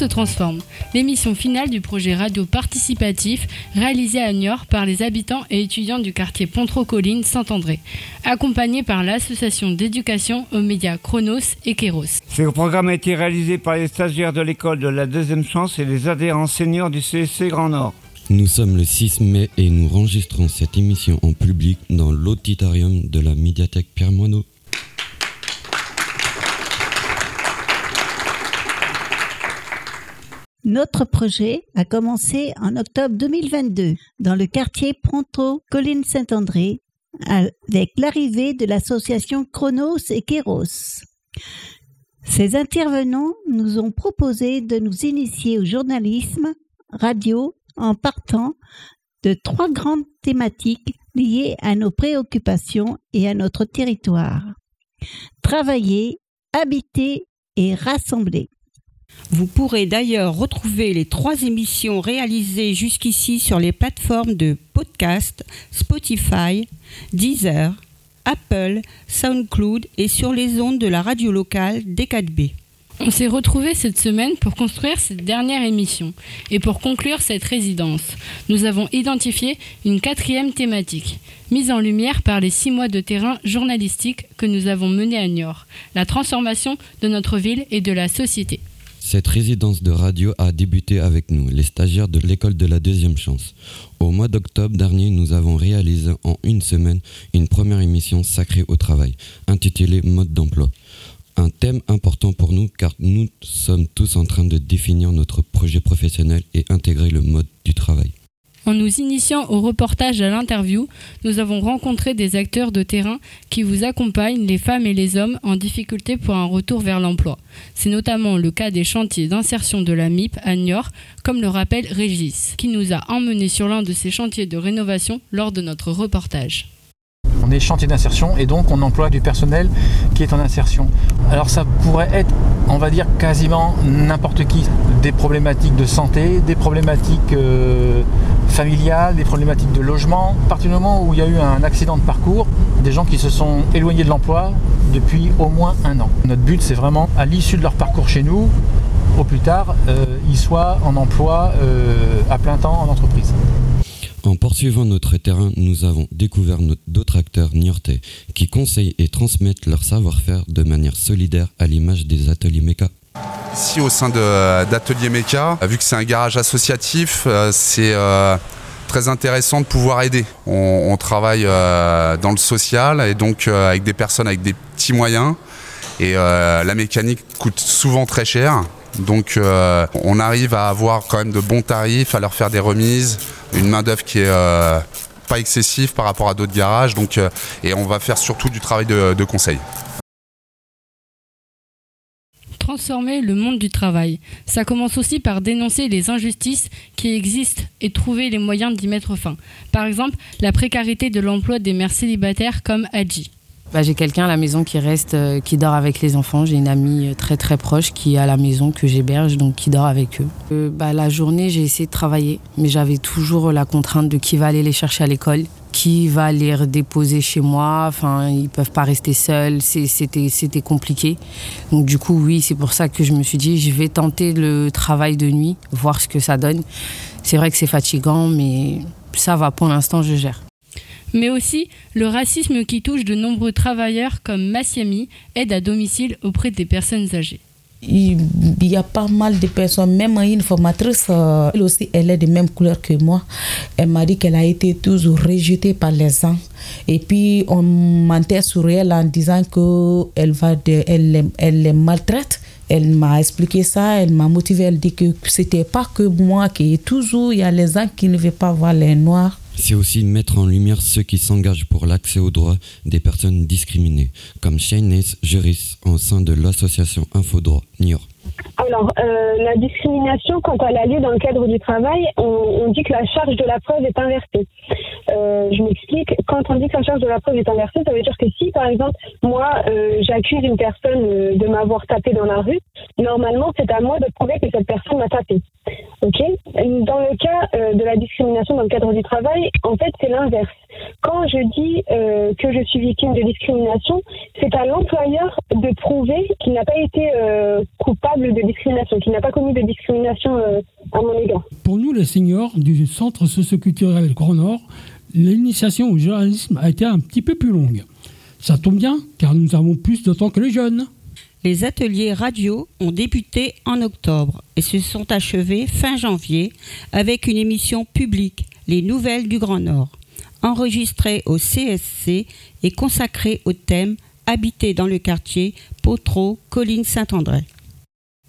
se transforme. L'émission finale du projet radio participatif réalisé à Niort par les habitants et étudiants du quartier Pontreau-Colline Saint-André, accompagné par l'association d'éducation aux médias Chronos et Kéros. Ce programme a été réalisé par les stagiaires de l'école de la deuxième chance et les adhérents seniors du CSC Grand Nord. Nous sommes le 6 mai et nous enregistrons cette émission en public dans l'auditorium de la médiathèque Pierre Moineau. Notre projet a commencé en octobre 2022 dans le quartier Pronto-Colline-Saint-André avec l'arrivée de l'association Chronos et Kéros. Ces intervenants nous ont proposé de nous initier au journalisme, radio, en partant de trois grandes thématiques liées à nos préoccupations et à notre territoire. Travailler, habiter et rassembler. Vous pourrez d'ailleurs retrouver les trois émissions réalisées jusqu'ici sur les plateformes de podcast Spotify, Deezer, Apple, SoundCloud et sur les ondes de la radio locale D4B. On s'est retrouvés cette semaine pour construire cette dernière émission et pour conclure cette résidence. Nous avons identifié une quatrième thématique, mise en lumière par les six mois de terrain journalistique que nous avons menés à Niort, la transformation de notre ville et de la société. Cette résidence de radio a débuté avec nous, les stagiaires de l'école de la deuxième chance. Au mois d'octobre dernier, nous avons réalisé en une semaine une première émission sacrée au travail, intitulée Mode d'emploi. Un thème important pour nous car nous sommes tous en train de définir notre projet professionnel et intégrer le mode du travail. En nous initiant au reportage à l'interview, nous avons rencontré des acteurs de terrain qui vous accompagnent, les femmes et les hommes, en difficulté pour un retour vers l'emploi. C'est notamment le cas des chantiers d'insertion de la MIP à Niort, comme le rappelle Régis, qui nous a emmenés sur l'un de ces chantiers de rénovation lors de notre reportage. On est chantier d'insertion et donc on emploie du personnel qui est en insertion. Alors ça pourrait être, on va dire, quasiment n'importe qui. Des problématiques de santé, des problématiques euh, familiales, des problématiques de logement. À partir du moment où il y a eu un accident de parcours, des gens qui se sont éloignés de l'emploi depuis au moins un an. Notre but c'est vraiment à l'issue de leur parcours chez nous, au plus tard, euh, ils soient en emploi euh, à plein temps en entreprise. En poursuivant notre terrain, nous avons découvert d'autres acteurs niortais qui conseillent et transmettent leur savoir-faire de manière solidaire à l'image des ateliers MECA. Ici au sein d'Atelier MECA, vu que c'est un garage associatif, euh, c'est euh, très intéressant de pouvoir aider. On, travaille euh, dans le social et donc avec des personnes avec des petits moyens. Et la mécanique coûte souvent très cher. Donc on arrive à avoir quand même de bons tarifs, à leur faire des remises, une main-d'œuvre qui est euh, pas excessive par rapport à d'autres garages. Euh, et on va faire surtout du travail de, de conseil transformer le monde du travail. Ça commence aussi par dénoncer les injustices qui existent et trouver les moyens d'y mettre fin. Par exemple, la précarité de l'emploi des mères célibataires comme Adji. Bah, j'ai quelqu'un à la maison qui reste, euh, qui dort avec les enfants. J'ai une amie euh, très très proche qui est à la maison, que j'héberge, donc qui dort avec eux. Euh, bah, la journée, j'ai essayé de travailler, mais j'avais toujours la contrainte de qui va aller les chercher à l'école, qui va les redéposer chez moi. Enfin, ils peuvent pas rester seuls. C'était c'était compliqué. Donc du coup, oui, c'est pour ça que je me suis dit, je vais tenter le travail de nuit, voir ce que ça donne. C'est vrai que c'est fatigant, mais ça va. Pour l'instant, je gère mais aussi le racisme qui touche de nombreux travailleurs comme Massiami, aide à domicile auprès des personnes âgées. Il y a pas mal de personnes, même une formatrice, euh, elle aussi, elle est de même couleur que moi. Elle m'a dit qu'elle a été toujours rejetée par les gens. Et puis, on mentait sur elle en disant qu'elle elle, elle les maltraite. Elle m'a expliqué ça, elle m'a motivé, elle dit que c'était pas que moi, qui toujours, il y a les gens qui ne veulent pas voir les noirs c'est aussi mettre en lumière ceux qui s'engagent pour l'accès aux droits des personnes discriminées, comme Shane juriste au sein de l'association Infodroit Niort. Alors, euh, la discrimination, quand elle a lieu dans le cadre du travail, on, dit que la charge de la preuve est inversée. Euh, je m'explique. Quand on dit que la charge de la preuve est inversée, ça veut dire que si, par exemple, moi, euh, j'accuse une personne de m'avoir tapé dans la rue, normalement, c'est à moi de prouver que cette personne m'a tapé. Ok? Dans le cas de la discrimination dans le cadre du travail, en fait, c'est l'inverse. Quand je dis euh, que je suis victime de discrimination, c'est à l'employeur de prouver qu'il n'a pas été euh, coupable de discrimination, qu'il n'a pas commis de discrimination euh, à mon égard. Pour nous, les seniors du Centre socioculturel Grand Nord, l'initiation au journalisme a été un petit peu plus longue. Ça tombe bien, car nous avons plus de temps que les jeunes. Les ateliers radio ont débuté en octobre et se sont achevés fin janvier avec une émission publique, Les Nouvelles du Grand Nord, enregistrée au CSC et consacrée au thème Habiter dans le quartier Potreau, Colline Saint-André.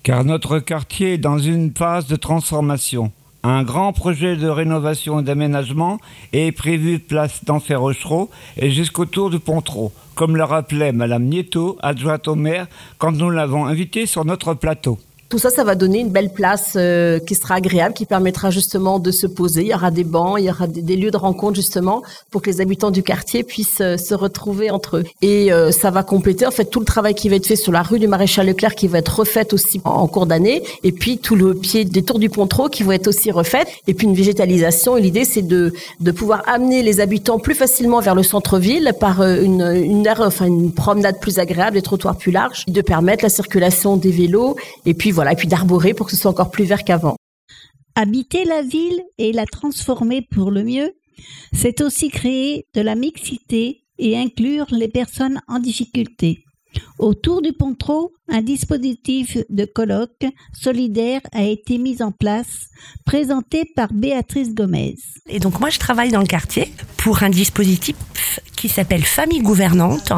Car notre quartier est dans une phase de transformation. Un grand projet de rénovation et d'aménagement est prévu place d'Enfer Rochereau et jusqu'au tour du Pontreau, comme le rappelait Madame Nieto, adjointe au maire, quand nous l'avons invitée sur notre plateau. Tout ça, ça va donner une belle place euh, qui sera agréable, qui permettra justement de se poser. Il y aura des bancs, il y aura des, lieux de rencontre justement pour que les habitants du quartier puissent euh, se retrouver entre eux. Et euh, ça va compléter en fait tout le travail qui va être fait sur la rue du Maréchal Leclerc qui va être refaite aussi en, cours d'année. Et puis tout le pied des tours du Pontreau qui va être aussi refaite. Et puis une végétalisation. Et l'idée c'est de de pouvoir amener les habitants plus facilement vers le centre-ville par euh, une une enfin une promenade plus agréable, des trottoirs plus larges, de permettre la circulation des vélos. Et puis et puis d'arborer pour que ce soit encore plus vert qu'avant. Habiter la ville et la transformer pour le mieux, c'est aussi créer de la mixité et inclure les personnes en difficulté. Autour du Pontreau, un dispositif de colloque solidaire a été mis en place, présenté par Béatrice Gomez. Et donc moi je travaille dans le quartier pour un dispositif qui s'appelle Famille Gouvernante.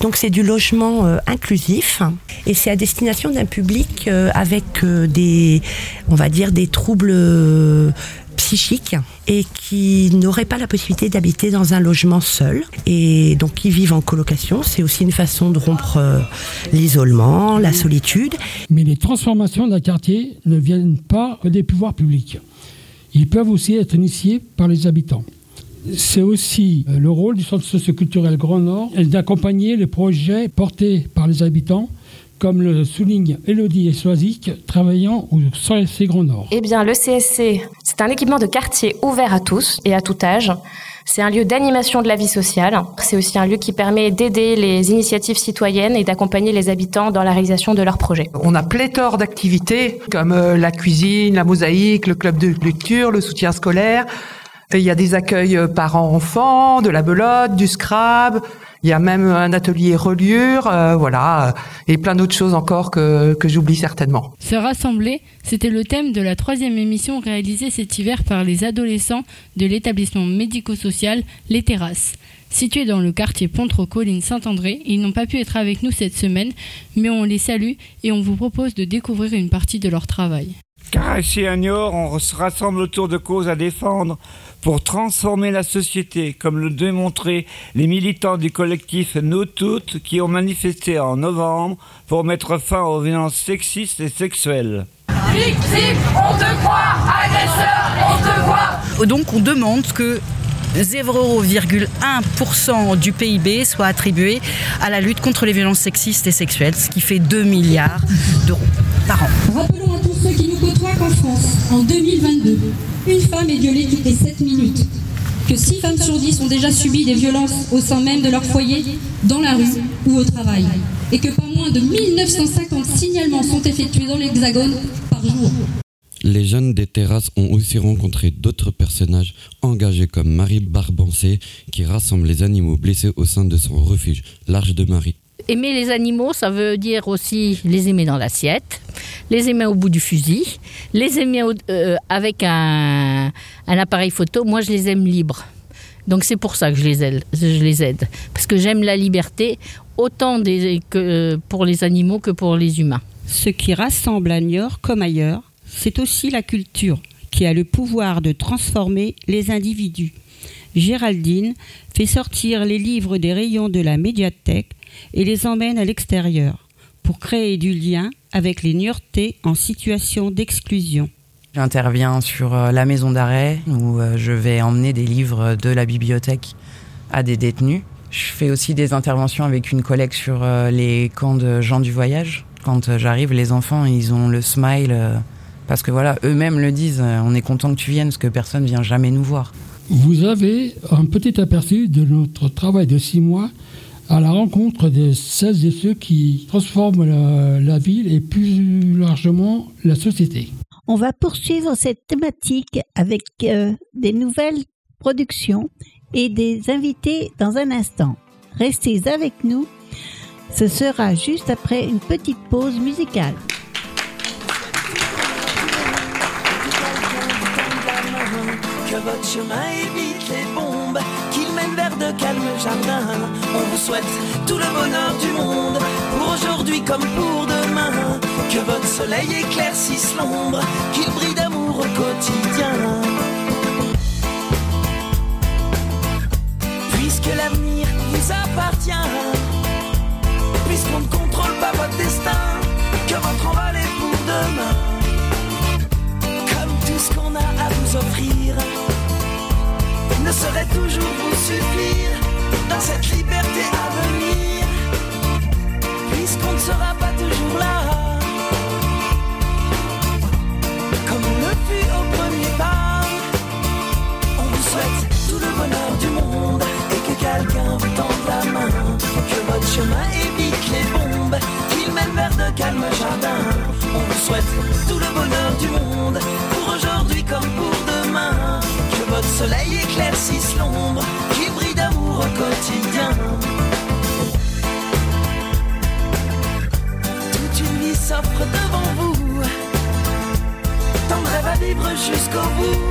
Donc c'est du logement euh, inclusif et c'est à destination d'un public euh, avec euh, des, on va dire, des troubles psychiques et qui n'auraient pas la possibilité d'habiter dans un logement seul et donc qui vivent en colocation. C'est aussi une façon de rompre euh, l'isolement, la solitude. Mais les transformations d'un quartier ne viennent pas des pouvoirs publics. Ils peuvent aussi être initiés par les habitants. C'est aussi euh, le rôle du Centre socioculturel Grand Nord d'accompagner les projets portés par les habitants, comme le souligne Elodie et Soisic, travaillant au CSC Grand Nord. Eh bien, le CSC, c'est un équipement de quartier ouvert à tous et à tout âge. C'est un lieu d'animation de la vie sociale. C'est aussi un lieu qui permet d'aider les initiatives citoyennes et d'accompagner les habitants dans la réalisation de leurs projets. On a pléthore d'activités comme euh, la cuisine, la mosaïque, le club de lecture, le soutien scolaire. Il y a des accueils euh, parents-enfants, de la belote, du scrab. Il y a même un atelier reliure, euh, voilà, et plein d'autres choses encore que, que j'oublie certainement. Se rassembler, c'était le thème de la troisième émission réalisée cet hiver par les adolescents de l'établissement médico-social Les Terrasses. Situés dans le quartier Pontreau-Colline-Saint-André, ils n'ont pas pu être avec nous cette semaine, mais on les salue et on vous propose de découvrir une partie de leur travail. Car ici à Niort, on se rassemble autour de causes à défendre pour transformer la société, comme le démontraient les militants du collectif Nous Toutes qui ont manifesté en novembre pour mettre fin aux violences sexistes et sexuelles. Victime, on te croit, agresseur, on te voit. Donc on demande que 0,1% du PIB soit attribué à la lutte contre les violences sexistes et sexuelles, ce qui fait 2 milliards d'euros par an. Qu'en France, en 2022, une femme est violée toutes les 7 minutes, que 6 femmes sur 10 ont déjà subi des violences au sein même de leur foyer, dans la rue ou au travail, et que pas moins de 1950 signalements sont effectués dans l'Hexagone par jour. Les jeunes des terrasses ont aussi rencontré d'autres personnages engagés comme Marie Barbancé qui rassemble les animaux blessés au sein de son refuge, l'Arche de Marie. Aimer les animaux, ça veut dire aussi les aimer dans l'assiette, les aimer au bout du fusil, les aimer euh, avec un, appareil photo. Moi, je les aime libres. Donc c'est pour ça que je les aide. Parce que j'aime la liberté autant que pour les animaux que pour les humains. Ce qui rassemble à Niort comme ailleurs, c'est aussi la culture qui a le pouvoir de transformer les individus. Géraldine fait sortir les livres des rayons de la médiathèque et les emmène à l'extérieur pour créer du lien avec les Niortais en situation d'exclusion. J'interviens sur euh, la maison d'arrêt où euh, je vais emmener des livres de la bibliothèque à des détenus. Je fais aussi des interventions avec une collègue sur euh, les camps de gens du voyage. Quand j'arrive, les enfants, ils ont le smile Parce que voilà, eux-mêmes le disent, on est content que tu viennes parce que personne vient jamais nous voir. Vous avez un petit aperçu de notre travail de six mois à la rencontre de celles et ceux qui transforment la, la ville et plus largement la société. On va poursuivre cette thématique avec euh, des nouvelles productions et des invités dans un instant. Restez avec nous, ce sera juste après une petite pause musicale. De calmes jardins. On vous souhaite tout le bonheur du monde, pour aujourd'hui comme pour demain. Que votre soleil éclaircisse l'ombre, qu'il brille d'amour au quotidien. Puisque l'avenir vous appartient, puisqu'on ne contrôle pas votre destin, que votre envol est pour demain. Comme tout ce qu'on a à vous offrir ne saurait toujours vous suffire dans cette liberté à venir, puisqu'on ne sera pas toujours là. Comme on le fut au premier pas, on vous souhaite tout le bonheur du monde et que quelqu'un vous tende la main, que votre chemin évite les bombes, qu'il mène vers de calmes jardins. On vous souhaite tout le bonheur du monde, pour aujourd'hui comme pour soleil éclaircisse l'ombre, qu'il brille d'amour au quotidien. Toute une vie s'offre devant vous, tant de rêves à vivre jusqu'au bout,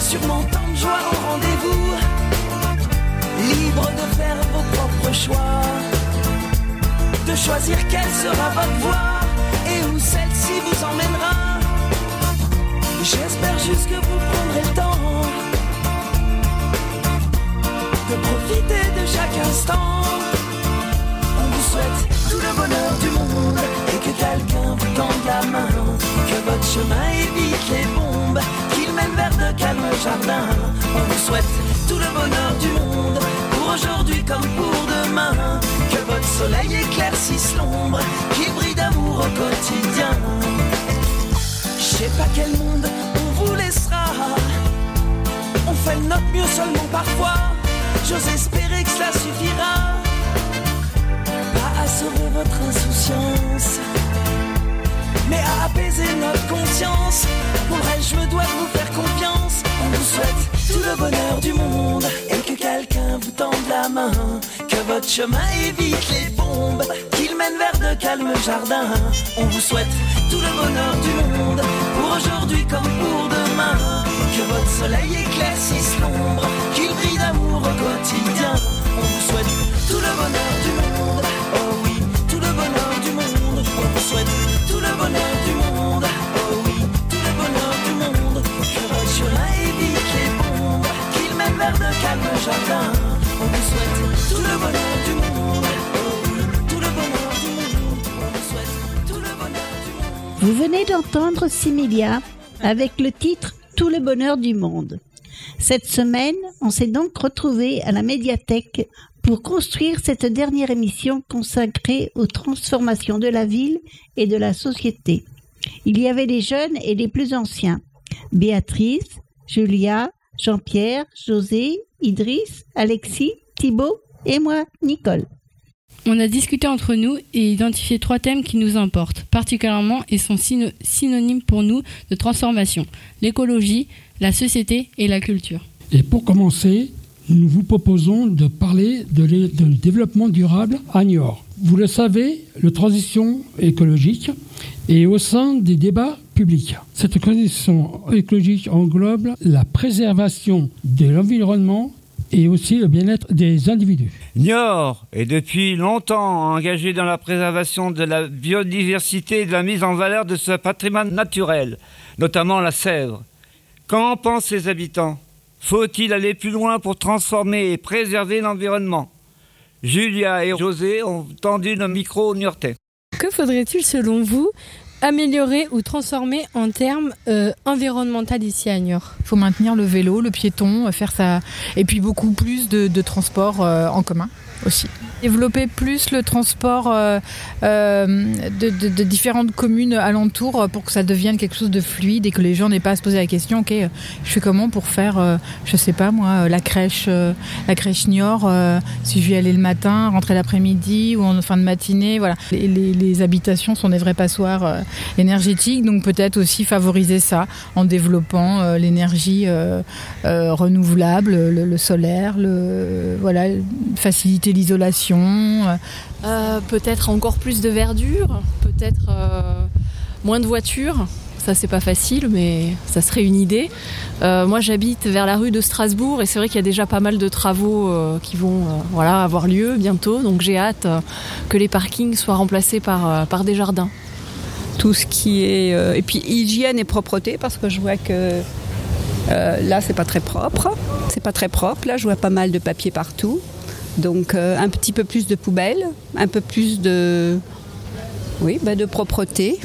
sûrement tant de joie au rendez-vous. Libre de faire vos propres choix, de choisir quelle sera votre voie et où celle-ci vous emmènera. J'espère juste que vous prendrez le temps de profiter de chaque instant. On vous souhaite tout le bonheur du monde et que quelqu'un vous tende la main. Que votre chemin évite les bombes, qu'il mène vers de calmes jardins. On vous souhaite tout le bonheur du monde pour aujourd'hui comme pour demain. Que votre soleil éclaircisse l'ombre, qu'il brille d'amour au quotidien. Je sais pas quel monde on vous laissera. On fait notre mieux seulement parfois. J'ose espérer que cela suffira. Pas à sauver votre insouciance, mais à apaiser notre conscience. Pour reste, je me dois de vous faire confiance. On vous souhaite tout le bonheur du monde et que quelqu'un vous tende la main. Que votre chemin évite les bombes, qu'il mène vers de calmes jardins. On vous souhaite tout le bonheur du monde, pour aujourd'hui comme pour demain. Que votre soleil éclaircisse l'ombre, qu'il brille d'amour au quotidien. On vous souhaite tout le bonheur du monde, oh oui, tout le bonheur du monde. On vous souhaite tout le bonheur du monde, oh oui, tout le bonheur du monde. Que votre chemin évite les bombes, qu'il mène vers de calmes jardins. On vous souhaite tout le bonheur du monde, oui, tout le bonheur du monde. On vous souhaite tout le bonheur du monde. Vous venez d'entendre Similia avec le titre Tout le bonheur du monde. Cette semaine, on s'est donc retrouvé à la médiathèque pour construire cette dernière émission consacrée aux transformations de la ville et de la société. Il y avait les jeunes et les plus anciens. Béatrice, Julia, Jean-Pierre, José, Idriss, Alexis, Thibault et moi, Nicole. On a discuté entre nous et identifié trois thèmes qui nous importent particulièrement et sont syno- synonymes pour nous de transformation. L'écologie, la société et la culture. Et pour commencer, nous vous proposons de parler de développement durable à Niort. Vous le savez, la transition écologique est au sein des débats publics. Cette transition écologique englobe la préservation de l'environnement et aussi le bien-être des individus. Niort est depuis longtemps engagé dans la préservation de la biodiversité et de la mise en valeur de ce patrimoine naturel, notamment la Sèvre. Qu'en pensent les habitants? Faut-il aller plus loin pour transformer et préserver l'environnement? Julia et José ont tendu le micro au Niortais. Que faudrait-il selon vous améliorer ou transformer en termes euh, environnemental ici à Niort. Il faut maintenir le vélo, le piéton, euh, faire ça, et puis beaucoup plus de, de transport euh, en commun aussi. Développer plus le transport euh, euh, de, différentes communes alentours pour que ça devienne quelque chose de fluide et que les gens n'aient pas à se poser la question, ok, euh, je fais comment pour faire, euh, je sais pas moi, euh, la crèche, euh, la crèche Niort, euh, si je vais aller le matin, rentrer l'après-midi ou en fin de matinée, voilà. Les, habitations sont des vrais passoires euh, énergétiques, donc peut-être aussi favoriser ça en développant euh, l'énergie euh, euh, renouvelable, le, le solaire, le voilà, faciliter l'isolation. euh, Euh, peut-être encore plus de verdure, peut-être euh, moins de voitures. Ça, c'est pas facile, mais ça serait une idée. Euh, moi, j'habite vers la rue de Strasbourg et c'est vrai qu'il y a déjà pas mal de travaux euh, qui vont euh, voilà, avoir lieu bientôt. Donc, j'ai hâte euh, que les parkings soient remplacés par, euh, par des jardins. tout ce qui est euh, et puis hygiène et propreté parce que je vois que euh, là c'est pas très propre c'est pas très propre là je vois pas mal de papier partout donc euh, un petit peu plus de poubelles un peu plus bah, de propreté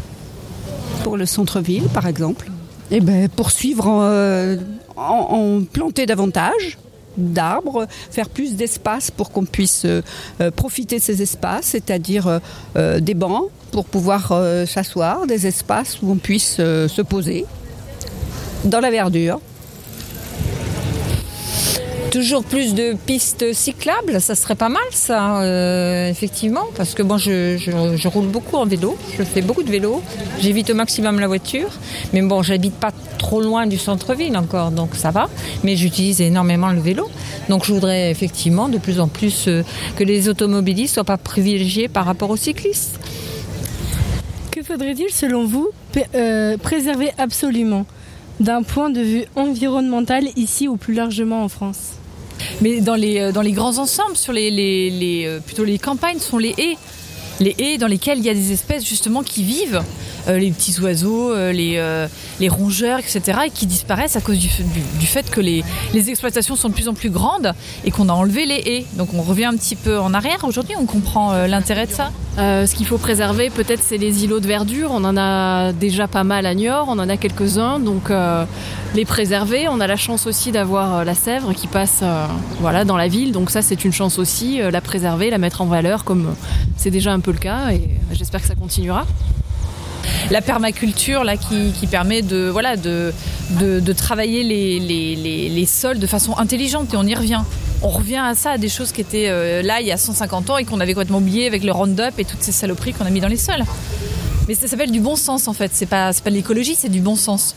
pour le centre-ville par exemple et ben poursuivre en, euh, en- planter davantage d'arbres, faire plus d'espace pour qu'on puisse euh, profiter de ces espaces, c'est-à-dire des bancs pour pouvoir s'asseoir, des espaces où on puisse se poser dans la verdure. Toujours plus de pistes cyclables, ça serait pas mal ça, euh, effectivement, parce que moi je, je- roule beaucoup en vélo, je fais beaucoup de vélo, j'évite au maximum la voiture, mais bon, j'habite pas trop loin du centre-ville encore, donc ça va, mais j'utilise énormément le vélo, donc je voudrais effectivement de plus en plus euh, que les automobilistes soient pas privilégiés par rapport aux cyclistes. Que faudrait-il, selon vous, euh, préserver absolument? D'un point de vue environnemental ici ou plus largement en France Mais dans les, euh, grands ensembles, sur euh, plutôt les campagnes, sont les haies. Les haies dans lesquelles il y a des espèces justement qui vivent, les petits oiseaux, euh, les, euh, les rongeurs, etc., et qui disparaissent à cause du, fait que les, exploitations sont de plus en plus grandes et qu'on a enlevé les haies. Donc on revient un petit peu en arrière. Aujourd'hui, on comprend euh, l'intérêt de ça. Euh, ce qu'il faut préserver, peut-être, c'est les îlots de verdure. On en a déjà pas mal à Niort, on en a quelques-uns, donc euh, les préserver. On a la chance aussi d'avoir euh, la Sèvre qui passe euh, voilà, dans la ville, donc ça, c'est une chance aussi, euh, la préserver, la mettre en valeur, comme c'est déjà un peu le cas, et j'espère que ça continuera. La permaculture qui, permet de travailler les, sols de façon intelligente et on y revient. On revient à ça, à des choses qui étaient euh, là il y a 150 ans et qu'on avait complètement oublié avec le Roundup et toutes ces saloperies qu'on a mis dans les sols. Mais ça s'appelle du bon sens en fait, c'est pas, pas de l'écologie, c'est du bon sens.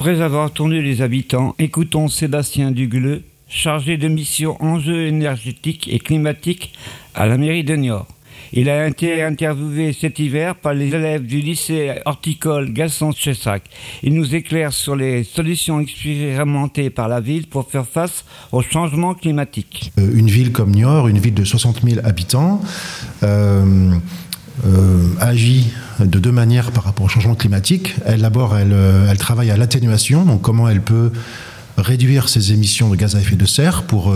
Après avoir tourné les habitants, écoutons Sébastien Dugleux, chargé de mission enjeux énergétiques et climatiques à la mairie de Niort. Il a été interviewé cet hiver par les élèves du lycée horticole Gaston-Chessac. Il nous éclaire sur les solutions expérimentées par la ville pour faire face au changement climatique. Euh, une ville comme Niort, une ville de 60 000 habitants, euh, euh, agit de deux manières par rapport au changement climatique. Elle, d'abord, elle, travaille à l'atténuation, donc comment elle peut réduire ses émissions de gaz à effet de serre pour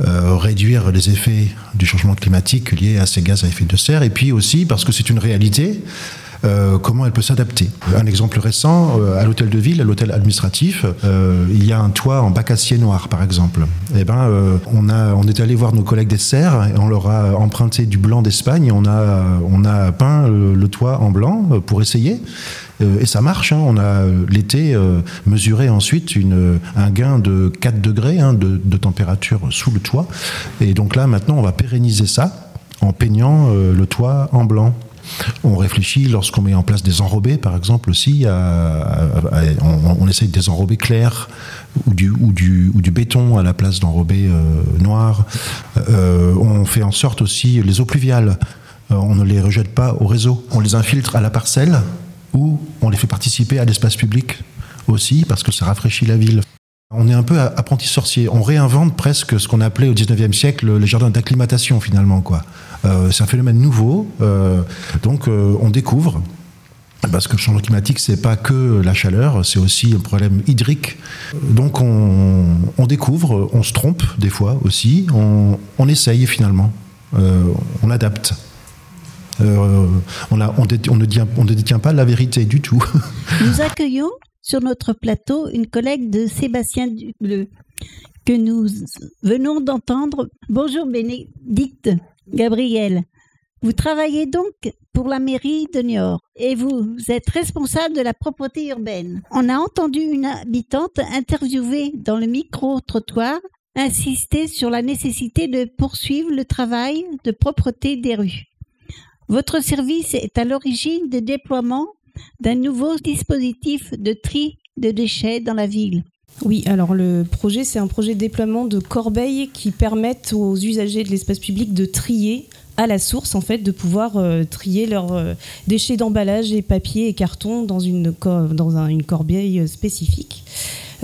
euh, réduire les effets du changement climatique liés à ces gaz à effet de serre, et puis aussi parce que c'est une réalité. Euh, comment elle peut s'adapter. Un exemple récent, euh, à l'hôtel de ville, à l'hôtel administratif, euh, il y a un toit en bac acier noir, par exemple. Eh ben, euh, on, a, on est allé voir nos collègues des serres et on leur a emprunté du blanc d'Espagne. On a, on a peint le, toit en blanc euh, pour essayer. Euh, et ça marche. hein. On a euh, l'été euh, mesuré ensuite une, un gain de 4 degrés hein, de, température sous le toit. Et donc là, maintenant, on va pérenniser ça en peignant euh, le toit en blanc. On réfléchit lorsqu'on met en place des enrobés, par exemple, aussi, on, essaye des enrobés clairs ou du béton à la place d'enrobés euh, noirs. Euh, on fait en sorte aussi les eaux pluviales. euh, on ne les rejette pas au réseau. On les infiltre à la parcelle ou on les fait participer à l'espace public aussi parce que ça rafraîchit la ville. On est un peu apprenti sorcier. On réinvente presque ce qu'on appelait au 19e siècle les jardins d'acclimatation finalement. Euh, c'est un phénomène nouveau. euh, donc euh, on découvre. Parce que le changement climatique, c'est pas que la chaleur, c'est aussi un problème hydrique. Donc on, découvre, on se trompe des fois aussi, on, essaye finalement, on adapte. On, ne on ne détient pas la vérité du tout. Nous accueillons sur notre plateau une collègue de Sébastien Dubleu que nous venons d'entendre. Bonjour Bénédicte Gabriel. Vous travaillez donc pour la mairie de Niort et vous êtes responsable de la propreté urbaine. On a entendu une habitante interviewée dans le micro-trottoir insister sur la nécessité de poursuivre le travail de propreté des rues. Votre service est à l'origine du déploiement d'un nouveau dispositif de tri de déchets dans la ville. Oui, alors le projet, c'est un projet de déploiement de corbeilles qui permettent aux usagers de l'espace public de trier à la source, en fait, de pouvoir euh, trier leurs euh, déchets d'emballage et papier et carton dans une, une corbeille euh, spécifique.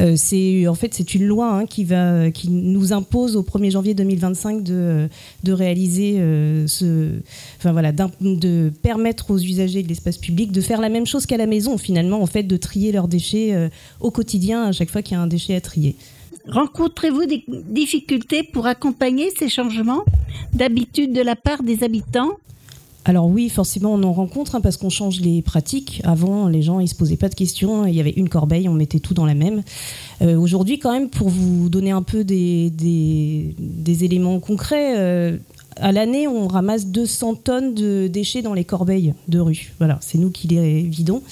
Euh, c'est en fait c'est une loi hein, qui va qui nous impose au 1er janvier 2025 de, de réaliser euh, ce enfin voilà de permettre aux usagers de l'espace public de faire la même chose qu'à la maison finalement en fait de trier leurs déchets euh, au quotidien à chaque fois qu'il y a un déchet à trier. Rencontrez-vous des difficultés pour accompagner ces changements d'habitude de la part des habitants? Alors oui, forcément, on en rencontre hein, parce qu'on change les pratiques. Avant, les gens, ils se posaient pas de questions. Il y avait une corbeille, on mettait tout dans la même. Euh, Aujourd'hui, quand même, pour vous donner un peu des, éléments concrets, euh, à l'année, on ramasse 200 tonnes de déchets dans les corbeilles de rue. Voilà, c'est nous qui les vidons.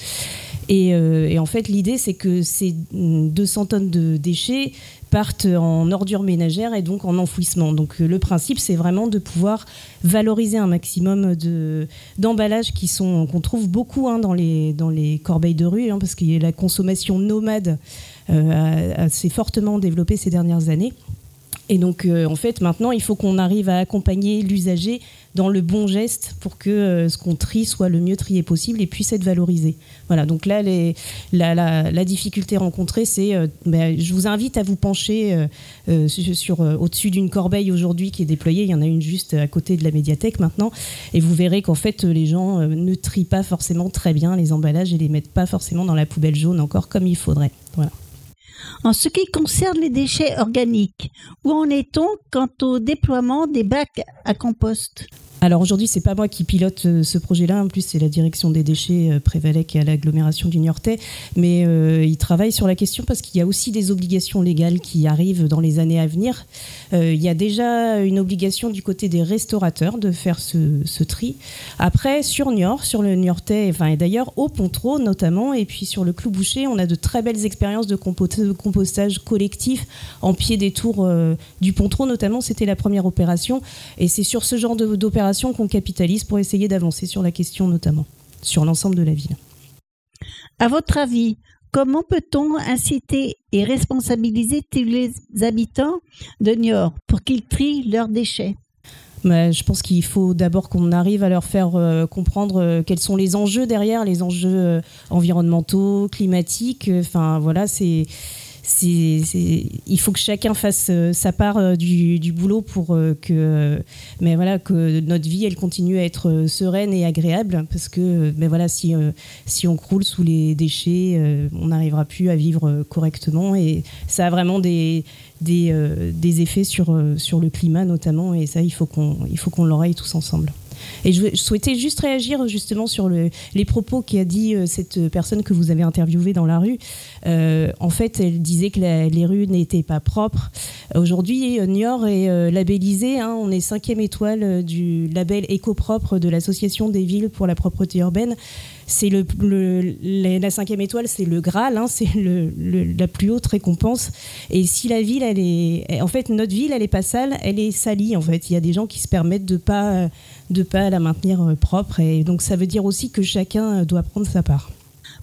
Et, euh, et en fait, l'idée, c'est que ces mm, 200 tonnes de déchets partent en ordures ménagères et donc en enfouissement. Donc euh, le principe, c'est vraiment de pouvoir valoriser un maximum de d'emballages qui sont qu'on trouve beaucoup hein, dans les dans les corbeilles de rue, hein, parce que la consommation nomade euh, a- a- s'est fortement développée ces dernières années. Et donc, euh, en fait, maintenant, il faut qu'on arrive à accompagner l'usager dans le bon geste pour que euh, ce qu'on trie soit le mieux trié possible et puisse être valorisé. Voilà, donc là, la, difficulté rencontrée, c'est, euh, ben, je vous invite à vous pencher sur, au-dessus d'une corbeille aujourd'hui qui est déployée. Il y en a une juste à côté de la médiathèque maintenant. Et vous verrez qu'en fait, les gens ne trient pas forcément très bien les emballages et les mettent pas forcément dans la poubelle jaune encore comme il faudrait. Voilà. En ce qui concerne les déchets organiques, où en est-on quant au déploiement des bacs à compost? Alors aujourd'hui, c'est pas moi qui pilote euh, ce projet-là. En plus, c'est la direction des déchets euh, Prévalec et à l'agglomération du Niortais. Mais euh, ils travaillent sur la question parce qu'il y a aussi des obligations légales qui arrivent dans les années à venir. Il y a déjà une obligation du côté des restaurateurs de faire ce, tri. Après, sur Niort, sur le Niortais, enfin, et d'ailleurs au Pontreau notamment, et puis sur le Clou Boucher, on a de très belles expériences de compo- de compostage collectif en pied des tours du Pontreau notamment. C'était la première opération. Et c'est sur ce genre de- qu'on capitalise pour essayer d'avancer sur la question notamment, sur l'ensemble de la ville. À votre avis, comment peut-on inciter et responsabiliser tous les habitants de Niort pour qu'ils trient leurs déchets? Mais je pense qu'il faut d'abord qu'on arrive à leur faire euh, comprendre euh, quels sont les enjeux derrière, les enjeux euh, environnementaux, climatiques. Enfin, voilà, c'est. Il faut que chacun fasse euh, sa part euh, du, boulot pour euh, que, mais voilà, que notre vie elle continue à être sereine et agréable parce que, mais voilà, si si on croule sous les déchets, on n'arrivera plus à vivre correctement et ça a vraiment des des, des effets sur sur le climat notamment et ça il faut qu'on il faut qu'on l'oreille tous ensemble. Et je, souhaitais juste réagir justement sur le- les propos qu'a dit euh, cette personne que vous avez interviewée dans la rue. Euh, en fait, elle disait que les rues n'étaient pas propres. Aujourd'hui, euh, Niort est labellisé. hein, on est cinquième étoile du label éco-propre de l'Association des villes pour la propreté urbaine. C'est la, cinquième étoile, c'est le Graal, hein, c'est la plus haute récompense. Et si la ville, elle est, en fait, notre ville, elle est pas sale, elle est salie. En fait, il y a des gens qui se permettent de pas, de pas la maintenir euh, propre. Et donc, ça veut dire aussi que chacun euh, doit prendre sa part.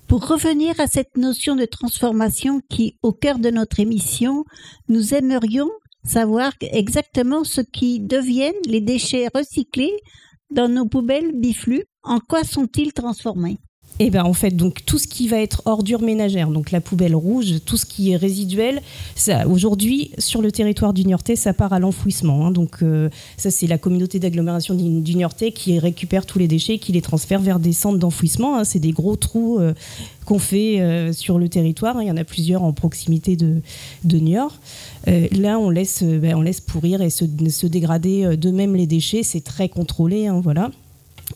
Pour revenir à cette notion de transformation qui, au cœur de notre émission, nous aimerions savoir exactement ce qui deviennent les déchets recyclés dans nos poubelles biflux. En quoi sont-ils transformés? Et ben en fait, donc tout ce qui va être ordure ménagère, donc la poubelle rouge, tout ce qui est résiduel, ça aujourd'hui sur le territoire du ça part à l'enfouissement. hein. donc euh, ça c'est la communauté d'agglomération du, qui récupère tous les déchets, qui les transfère vers des centres d'enfouissement. hein. c'est des gros trous euh, qu'on fait euh, sur le territoire. hein. Il y en a plusieurs en proximité de, de Niort. Là, on laisse, ben, on laisse pourrir et se, se dégrader euh, d'eux-mêmes les déchets. C'est très contrôlé, voilà.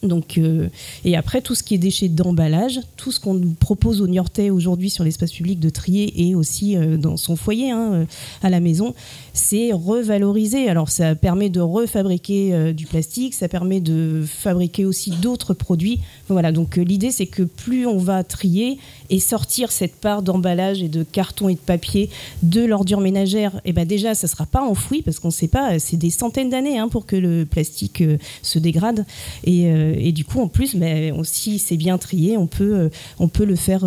Donc, euh, et après, tout ce qui est déchets d'emballage, tout ce qu'on propose aux Niortais aujourd'hui sur l'espace public de trier et aussi euh, dans son foyer hein, euh, à la maison, c'est revalorisé. Alors, ça permet de refabriquer du plastique, ça permet de fabriquer aussi d'autres produits. Voilà, donc l'idée, c'est que plus on va trier et sortir cette part d'emballage et de carton et de papier de l'ordure ménagère, et ben déjà, ça sera pas enfoui parce qu'on sait pas, c'est des centaines d'années hein, pour que le plastique euh, se dégrade. Et, euh, et du coup, en plus, ben, on- si c'est bien trié, on peut, euh, on peut le, faire,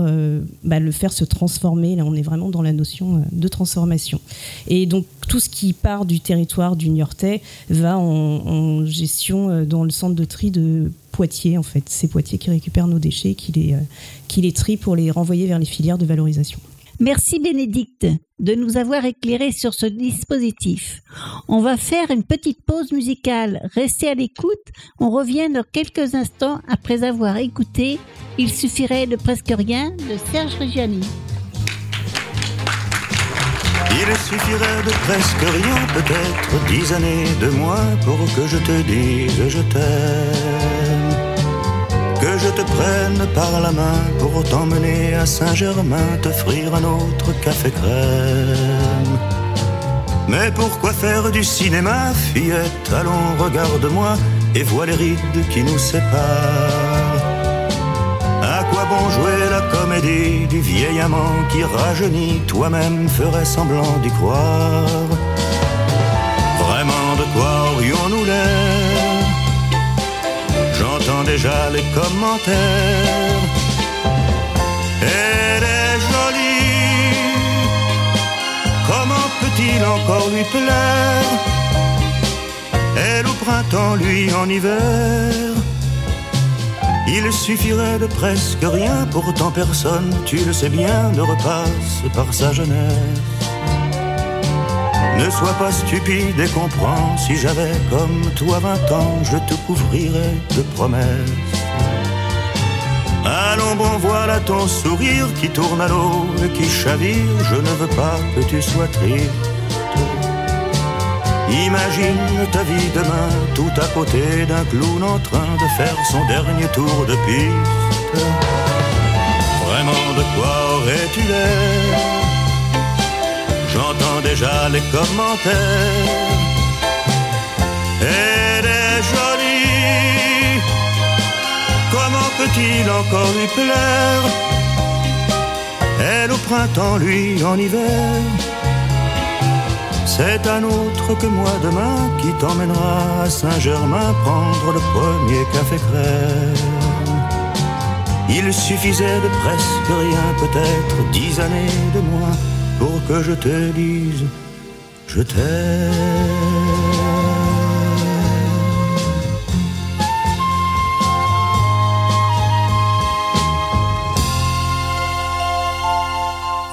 bah, le faire se transformer. Là, on est vraiment dans la notion de transformation. Et donc, tout ce qui part du territoire du Niortais va en, en gestion dans le centre de tri de Poitiers, en fait. C'est Poitiers qui récupère nos déchets, qui les, euh, qui les trie pour les renvoyer vers les filières de valorisation. Merci Bénédicte de nous avoir éclairé sur ce dispositif. On va faire une petite pause musicale. Restez à l'écoute. On revient dans quelques instants après avoir écouté Il suffirait de presque rien de Serge Reggiani. Il suffirait de presque rien, peut-être dix années de moins pour que je te dise je t'aime. Que je te prenne par la main pour t'emmener à Saint-Germain, t'offrir un autre café crème. Mais pourquoi faire du cinéma, fillette? Allons, regarde-moi et vois les rides qui nous séparent. À quoi bon jouer la comédie du vieil amant qui rajeunit Toi-même ferais semblant d'y croire? Vraiment de quoi aurions-nous l'air? Déjà les commentaires. Elle est jolie Comment peut-il encore lui plaire? Elle au printemps, lui en hiver. Il suffirait de presque rien, pourtant personne, tu le sais bien, ne repasse par sa jeunesse. Ne sois pas stupide et comprends, si j'avais comme toi vingt ans, je te couvrirais de promesses. Allons bon, voilà ton sourire qui tourne à l'eau et qui chavire, je ne veux pas que tu sois triste. Imagine ta vie demain, tout à côté d'un clown en train de faire son dernier tour de piste. Vraiment de quoi aurais-tu l'air? J'entends déjà les commentaires. Elle est jolie, comment peut-il encore lui plaire? Elle au printemps, lui en hiver. C'est un autre que moi demain qui t'emmènera à Saint-Germain prendre le premier café crème. Il suffisait de presque rien, peut-être dix années de moins, pour que je te dise je t'aime.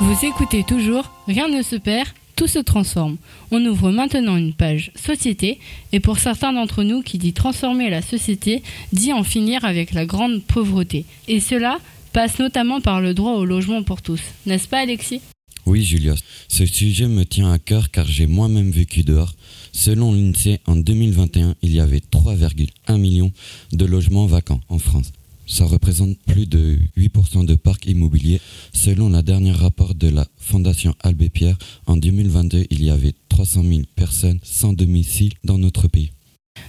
Vous écoutez toujours Rien ne se perd, tout se transforme. On ouvre maintenant une page société et pour certains d'entre nous qui dit transformer la société dit en finir avec la grande pauvreté. Et cela passe notamment par le droit au logement pour tous. N'est-ce pas Alexis? Oui, Julia, ce sujet me tient à cœur car j'ai moi-même vécu dehors. Selon l'INSEE, en 2021, il y avait 3,1 millions de logements vacants en France. Ça représente plus de 8% de parc immobilier. Selon le dernier rapport de la Fondation Abbé Pierre, en 2022, il y avait 300 000 personnes sans domicile dans notre pays.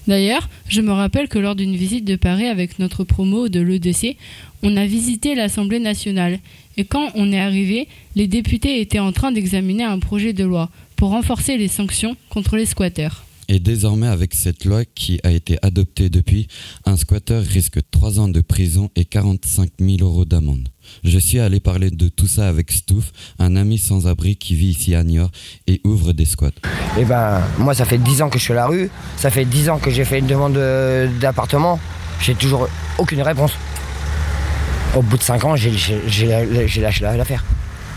D'ailleurs, je me rappelle que lors d'une visite de Paris avec notre promo de l'EDC, on a visité l'Assemblée nationale. Et quand on est arrivé, les députés étaient en train d'examiner un projet de loi pour renforcer les sanctions contre les squatteurs. Et désormais, avec cette loi qui a été adoptée depuis, un squatteur risque 3 ans de prison et 45 000 euros d'amende. Je suis allé parler de tout ça avec Stouff, un ami sans-abri qui vit ici à Niort et ouvre des squats. Eh ben, moi, ça fait 10 ans que je suis à la rue. Ça fait 10 ans que j'ai fait une demande de- d'appartement. J'ai toujours aucune réponse. Au bout de 5 ans, j'ai lâché la- l'affaire.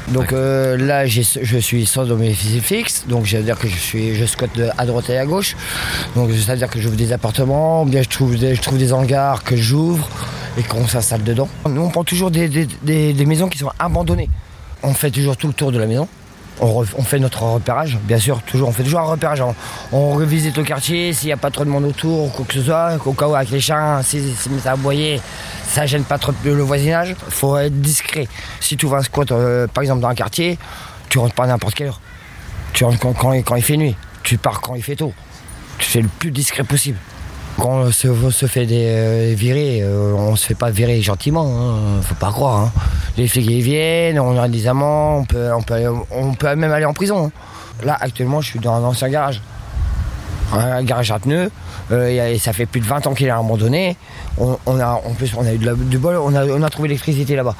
Donc euh, là, je suis sans domicile fixe, donc c'est-à-dire que je suis, je squatte à droite et à gauche. Donc c'est-à-dire que j'ouvre des appartements, ou bien je trouve des, je trouve des hangars que j'ouvre et qu'on s'installe dedans. Nous, on prend toujours des, des- des- des maisons qui sont abandonnées. On fait toujours tout le tour de la maison. On, fait notre repérage, bien sûr. On fait toujours un repérage. On, revisite le quartier s'il n'y a pas trop de monde autour ou quoi que ce soit. Au cas où avec les chiens, si si ça aboyer, ça gêne pas trop le voisinage. faut être discret. Si tu ouvres un squat, euh, par exemple, dans un quartier, tu rentres pas n'importe quelle heure. Tu rentres quand- quand il fait nuit. Tu pars quand il fait tôt. Tu fais le plus discret possible. Quand on se, fait des euh, virer, euh, on se fait pas virer gentiment, hein, faut pas croire. hein. Les flics ils viennent, on a des amendes, on peut, même aller en prison. hein. Là actuellement je suis dans un ancien garage. Un garage à pneus, euh, et- ça fait plus de 20 ans qu'il est abandonné. On, a, eu du bol, trouvé l'électricité là-bas.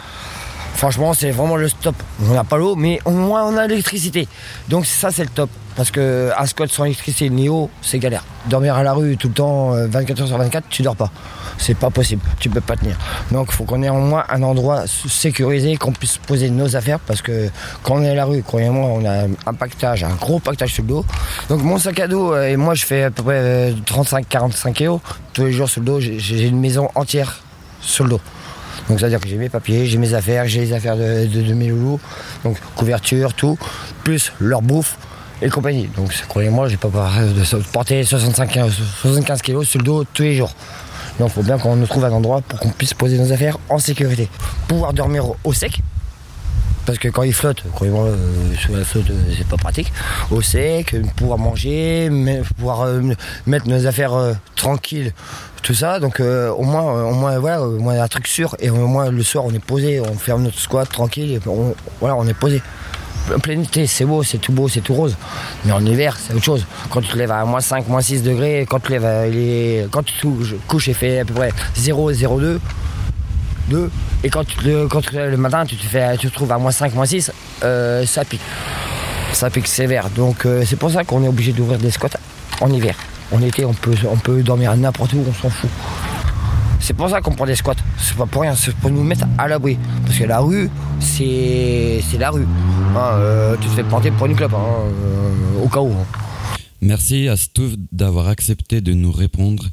Franchement, c'est vraiment le stop. On n'a pas l'eau, mais au moins on a l'électricité. Donc ça, c'est le top. Parce que squat sans électricité ni eau, c'est galère. Dormir à la rue tout le temps, euh, 24 heures sur 24, tu dors pas. C'est pas possible. Tu peux pas tenir. Donc il faut qu'on ait au moins un endroit sécurisé, qu'on puisse poser nos affaires. Parce que quand on est à la rue, croyez-moi, on a un pactage, un gros pactage sur le dos. Donc mon sac à dos, euh, et moi je fais à peu près euh, 35-45 kilos. Tous les jours sur le dos, j'ai- une maison entière sur le dos. Donc c'est-à-dire que j'ai mes papiers, j'ai mes affaires, j'ai les affaires de- de mes loulous, donc couverture, tout, plus leur bouffe et compagnie. Donc croyez-moi, j'ai pas peur de porter 65, euh, 75 kilos sur le dos tous les jours. Donc il faut bien qu'on nous trouve un endroit pour qu'on puisse poser nos affaires en sécurité. Pouvoir dormir au- sec, parce que quand il flotte, croyez-moi, euh, sur la flotte, euh, c'est pas pratique. Au sec, euh, pouvoir manger, pouvoir euh, mettre nos affaires tranquilles, tout ça. Donc au moins, au moins voilà, au moins un truc sûr. Et au moins le soir, on est posé, on ferme notre squat tranquille. Et on, voilà, on est posé. En plein été, c'est beau, c'est tout beau, c'est tout rose. Mais en hiver, c'est autre chose. Quand tu te lèves à moins 5, moins 6 degrés, quand tu couches, il fait à peu près 0, 0,2. 2. Et quand tu, lèves le matin, tu te, fais, tu te trouves à moins 5, moins 6, euh, ça pique. Ça pique sévère. Donc euh, c'est pour ça qu'on est obligé d'ouvrir des squats en hiver. En été, on peut, on peut dormir n'importe où, on s'en fout. C'est pour ça qu'on prend des squats. C'est pas pour rien, c'est pour nous mettre à l'abri. Parce que la rue, c'est c'est la rue. Hein, euh, tu te fais planter pour une clope, hein, euh, au cas où. hein. Merci à Stouff d'avoir accepté de nous répondre.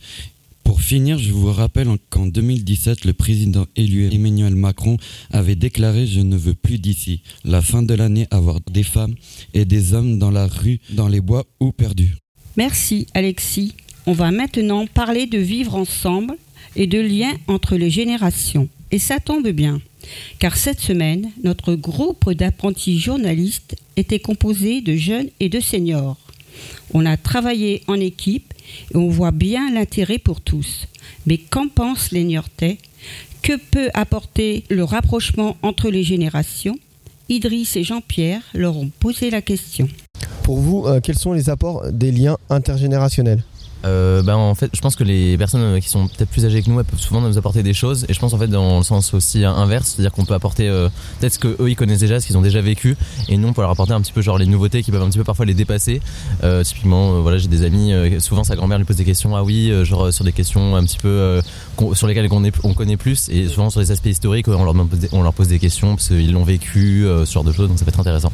Pour finir, je vous rappelle qu'en 2017, le président élu Emmanuel Macron avait déclaré Je ne veux plus d'ici. La fin de l'année, avoir des femmes et des hommes dans la rue, dans les bois ou perdus. Merci Alexis. On va maintenant parler de vivre ensemble et de liens entre les générations. Et ça tombe bien, car cette semaine, notre groupe d'apprentis journalistes était composé de jeunes et de seniors. On a travaillé en équipe et on voit bien l'intérêt pour tous. Mais qu'en pensent les Niortais? Que peut apporter le rapprochement entre les générations? Idriss et Jean-Pierre leur ont posé la question. Pour vous, euh, quels sont les apports des liens intergénérationnels? Euh, ben, en fait, je pense que les personnes euh, qui sont peut-être plus âgées que nous, peuvent souvent nous apporter des choses. Et je pense en fait dans le sens aussi inverse, c'est-à-dire qu'on peut apporter euh, peut-être ce que eux ils connaissent déjà, ce qu'ils ont déjà vécu, et nous on peut leur apporter un petit peu genre les nouveautés qui peuvent un petit peu parfois les dépasser. Euh, typiquement, euh, voilà, j'ai des amis, euh, souvent sa grand-mère lui pose des questions, ah oui, euh, genre euh, sur des questions un petit peu euh, sur lesquelles on, connaît plus, et souvent sur les aspects historiques, on leur, pose des- questions parce qu'ils l'ont vécu, euh, ce genre de choses, donc ça peut être intéressant.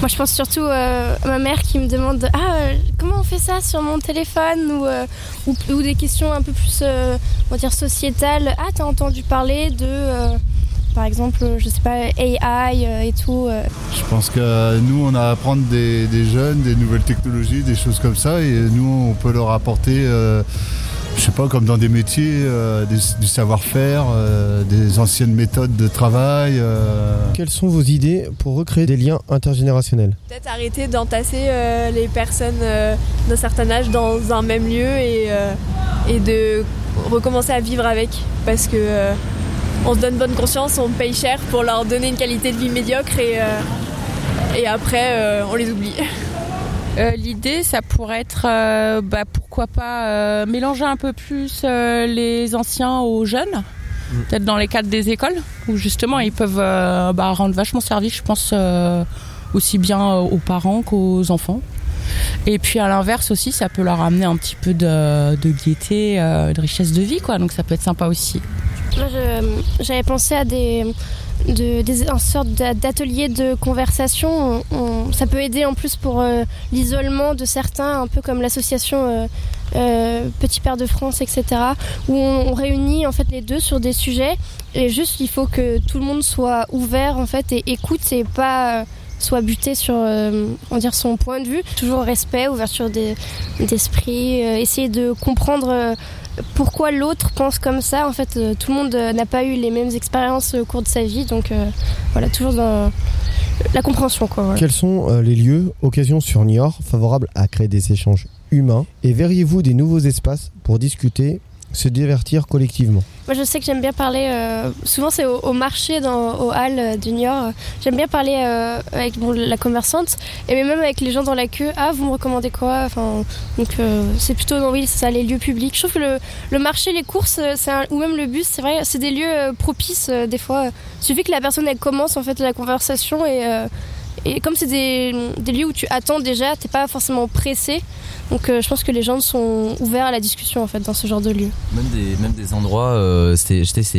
Moi, je pense surtout euh, à ma mère qui me demande Ah, euh, comment on fait ça sur mon téléphone ou, euh, ou, des questions un peu plus, on va dire, sociétales. Ah, t'as entendu parler de, par exemple, je sais pas, AI et tout. Je pense que nous, on a à apprendre des, jeunes, des nouvelles technologies, des choses comme ça, et nous, on peut leur apporter, je sais pas, comme dans des métiers, euh, des- du savoir-faire, euh, des anciennes méthodes de travail. euh. Quelles sont vos idées pour recréer des liens intergénérationnels? Peut-être arrêter d'entasser euh, les personnes euh, d'un certain âge dans un même lieu et, euh, et de recommencer à vivre avec. Parce que euh, on se donne bonne conscience, on paye cher pour leur donner une qualité de vie médiocre et, euh, et après euh, on les oublie. Euh, L'idée, ça pourrait être, euh, bah, pourquoi pas, euh, mélanger un peu plus euh, les anciens aux jeunes, peut-être dans les cadres des écoles, où justement ils peuvent euh, bah, rendre vachement service, je pense, euh, aussi bien aux parents qu'aux enfants. Et puis à l'inverse aussi, ça peut leur amener un petit peu de, de gaieté, euh, de richesse de vie, quoi. Donc ça peut être sympa aussi. Moi, je- j'avais pensé à des, de, des sorte d'a- d'atelier de conversation. On- on- ça peut aider en plus pour euh, l'isolement de certains, un peu comme l'association euh, euh, Petit Père de France, etc. Où on, réunit en fait les deux sur des sujets et juste il faut que tout le monde soit ouvert en fait et écoute et pas soit buté sur on dire son point de vue. Toujours respect, ouverture des- d'esprit, essayer de comprendre pourquoi l'autre pense comme ça. En fait, euh, tout le monde euh, n'a pas eu les mêmes expériences au cours de sa vie, donc euh, voilà, toujours dans la compréhension. Quels sont les lieux, occasions sur Niort favorables à créer des échanges humains? Et verriez-vous des nouveaux espaces pour discuter, se divertir collectivement Moi, je sais que j'aime bien parler. euh, souvent, c'est au, marché, dans, au hall euh, du Niort. J'aime bien parler euh, avec la commerçante et même avec les gens dans la queue. Ah, vous me recommandez quoi? Enfin, donc euh, c'est plutôt dans oui, ça, les lieux publics. Je trouve que le, marché, les courses, ou même le bus, c'est vrai, c'est des lieux propices. des fois, il suffit que la personne commence en fait la conversation et et comme c'est des, des lieux où tu attends déjà, t'es pas forcément pressé. Donc euh, je pense que les gens sont ouverts à la discussion en fait dans ce genre de lieu. Même des, même des endroits, euh,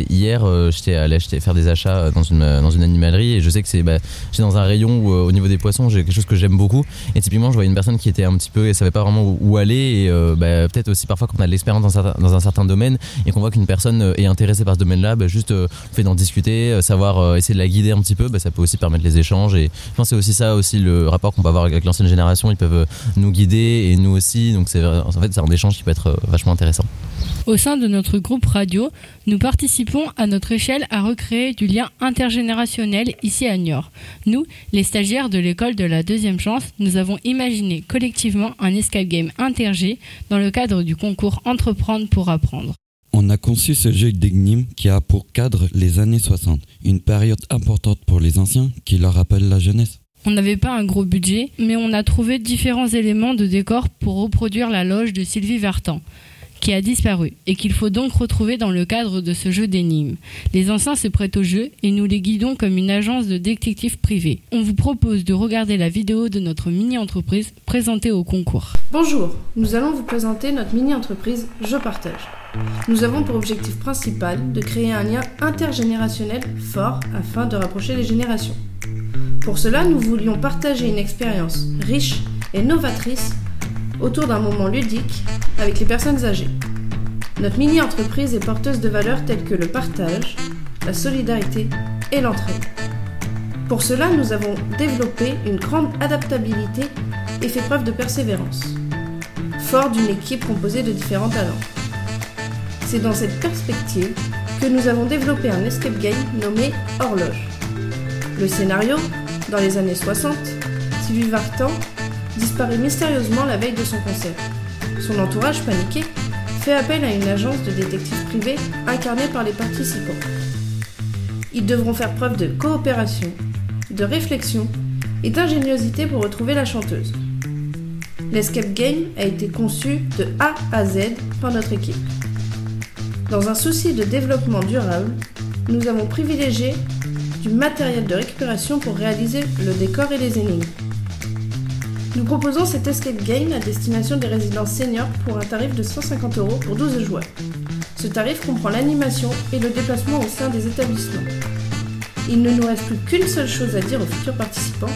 hier, euh, j'étais allé acheter, faire des achats euh, dans une, dans une animalerie et je sais que c'est, bah, j'étais dans un rayon où euh, au niveau des poissons, j'ai quelque chose que j'aime beaucoup. Et typiquement, je voyais une personne qui était un petit peu, et savait pas vraiment où, aller et bah, peut-être aussi parfois quand on a de l'expérience dans, dans un certain domaine et qu'on voit qu'une personne est intéressée par ce domaine-là, bah, juste le fait d'en discuter, savoir essayer de la guider un petit peu, bah, ça peut aussi permettre les échanges et je pense que c'est aussi ça aussi le rapport qu'on peut avoir avec l'ancienne génération, ils peuvent nous guider et nous aussi, donc c'est vrai- en fait c'est un échange qui peut être euh, vachement intéressant. Au sein de notre groupe radio, nous participons à notre échelle à recréer du lien intergénérationnel ici à Niort. Nous, les stagiaires de l'école de la deuxième chance, nous avons imaginé collectivement un escape game intergé dans le cadre du concours Entreprendre pour apprendre. On a conçu ce jeu d'énigmes qui a pour cadre les années 60, une période importante pour les anciens qui leur rappelle la jeunesse. On n'avait pas un gros budget, mais on a trouvé différents éléments de décor pour reproduire la loge de Sylvie Vartan, qui a disparu, et qu'il faut donc retrouver dans le cadre de ce jeu d'énigmes. Les anciens se prêtent au jeu et nous les guidons comme une agence de détectives privés. On vous propose de regarder la vidéo de notre mini-entreprise présentée au concours. Bonjour, nous allons vous présenter notre mini-entreprise Je Partage. Nous avons pour objectif principal de créer un lien intergénérationnel fort afin de rapprocher les générations. Pour cela, nous voulions partager une expérience riche et novatrice autour d'un moment ludique avec les personnes âgées. Notre mini-entreprise est porteuse de valeurs telles que le partage, la solidarité et l'entraide. Pour cela, nous avons développé une grande adaptabilité et fait preuve de persévérance, fort d'une équipe composée de différents talents. C'est dans cette perspective que nous avons développé un escape game nommé Horloge. Le scénario, dans les années 60, Sylvie Vartan disparaît mystérieusement la veille de son concert. Son entourage, paniqué, fait appel à une agence de détectives privés incarnée par les participants. Ils devront faire preuve de coopération, de réflexion et d'ingéniosité pour retrouver la chanteuse. L'escape game a été conçu de A à Z par notre équipe. Dans un souci de développement durable, nous avons privilégié du matériel de récupération pour réaliser le décor et les énigmes. Nous proposons cet escape game à destination des résidences seniors pour un tarif de 150 euros pour 12 joueurs. Ce tarif comprend l'animation et le déplacement au sein des établissements. Il ne nous reste plus qu'une seule chose à dire aux futurs participants.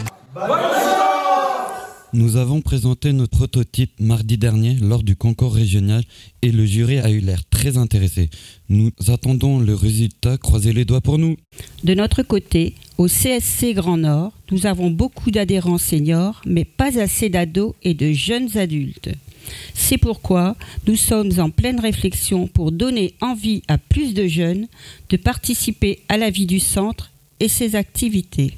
Nous avons présenté notre prototype mardi dernier lors du concours régional et le jury a eu l'air très intéressé. Nous attendons le résultat, croisez les doigts pour nous. De notre côté, au CSC Grand Nord, nous avons beaucoup d'adhérents seniors, mais pas assez d'ados et de jeunes adultes. C'est pourquoi nous sommes en pleine réflexion pour donner envie à plus de jeunes de participer à la vie du centre et ses activités.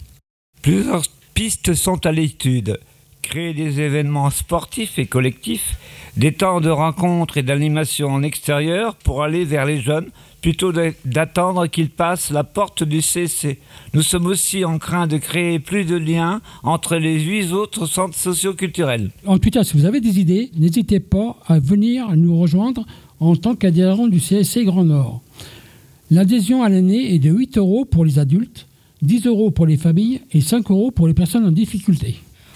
Plusieurs pistes sont à l'étude. Créer des événements sportifs et collectifs, des temps de rencontres et d'animation en extérieur pour aller vers les jeunes, plutôt d'attendre qu'ils passent la porte du CC. Nous sommes aussi en train de créer plus de liens entre les huit autres centres socioculturels. En tout cas, si vous avez des idées, n'hésitez pas à venir nous rejoindre en tant qu'adhérent du CSC Grand Nord. L'adhésion à l'année est de 8 euros pour les adultes, 10 euros pour les familles et 5 euros pour les personnes en difficulté.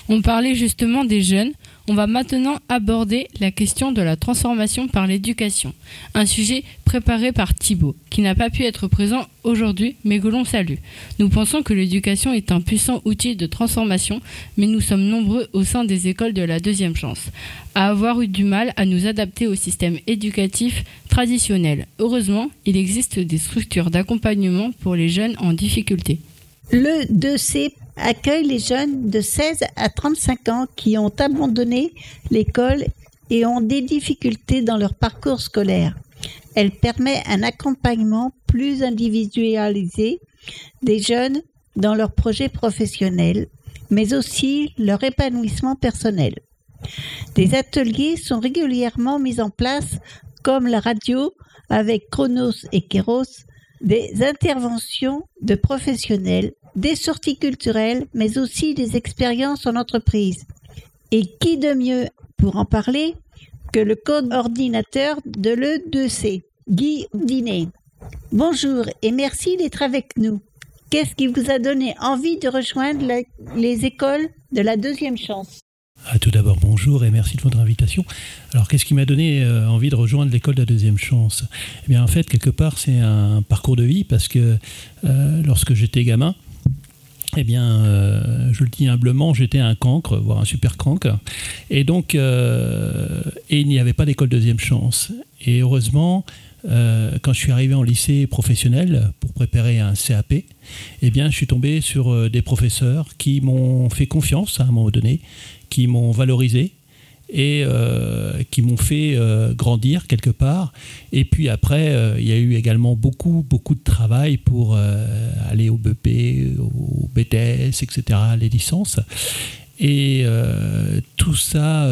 On parlait justement des jeunes. On va maintenant aborder la question de la transformation par l'éducation. Un sujet préparé par Thibaut, qui n'a pas pu être présent aujourd'hui, mais que l'on salue. Nous pensons que l'éducation est un puissant outil de transformation, mais nous sommes nombreux au sein des écoles de la deuxième chance à avoir eu du mal à nous adapter au système éducatif traditionnel. Heureusement, il existe des structures d'accompagnement pour les jeunes en difficulté. Le 2C accueille les jeunes de 16 à 35 ans qui ont abandonné l'école et ont des difficultés dans leur parcours scolaire. Elle permet un accompagnement plus individualisé des jeunes dans leurs projets professionnels, mais aussi leur épanouissement personnel. Des ateliers sont régulièrement mis en place, comme la radio avec Chronos et Kéros, des interventions de professionnels, des sorties culturelles, mais aussi des expériences en entreprise. Et qui de mieux pour en parler que le coordinateur de l'E2C, Guy Dinet. Bonjour et merci d'être avec nous. Qu'est-ce qui vous a donné envie de rejoindre les écoles de la deuxième chance? Ah, tout d'abord, bonjour et merci de votre invitation. Alors, qu'est-ce qui m'a donné euh, envie de rejoindre l'école de la deuxième chance? Eh bien, en fait, quelque part, c'est un parcours de vie parce que euh, lorsque j'étais gamin, eh bien, euh, je le dis humblement, j'étais un cancre, voire un super cancre. Et donc, euh, et il n'y avait pas d'école deuxième chance. Et heureusement, euh, quand je suis arrivé en lycée professionnel pour préparer un CAP, eh bien, je suis tombé sur des professeurs qui m'ont fait confiance à un moment donné, qui m'ont valorisé et euh, qui m'ont fait euh, grandir quelque part. Et puis après, euh, il y a eu également beaucoup, beaucoup de travail pour aller au BP, au BTS, etc., les licences. Et tout ça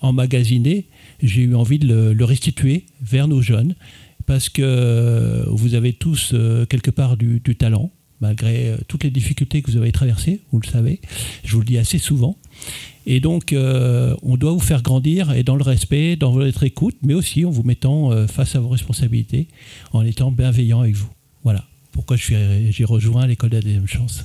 emmagasiné, j'ai eu envie de le, restituer vers nos jeunes, parce que vous avez tous quelque part du, talent, malgré toutes les difficultés que vous avez traversées, vous le savez, je vous le dis assez souvent. Et donc, euh, on doit vous faire grandir et dans le respect, dans votre écoute, mais aussi en vous mettant euh, face à vos responsabilités, en étant bienveillant avec vous. Voilà pourquoi j'ai rejoint l'école de la deuxième chance.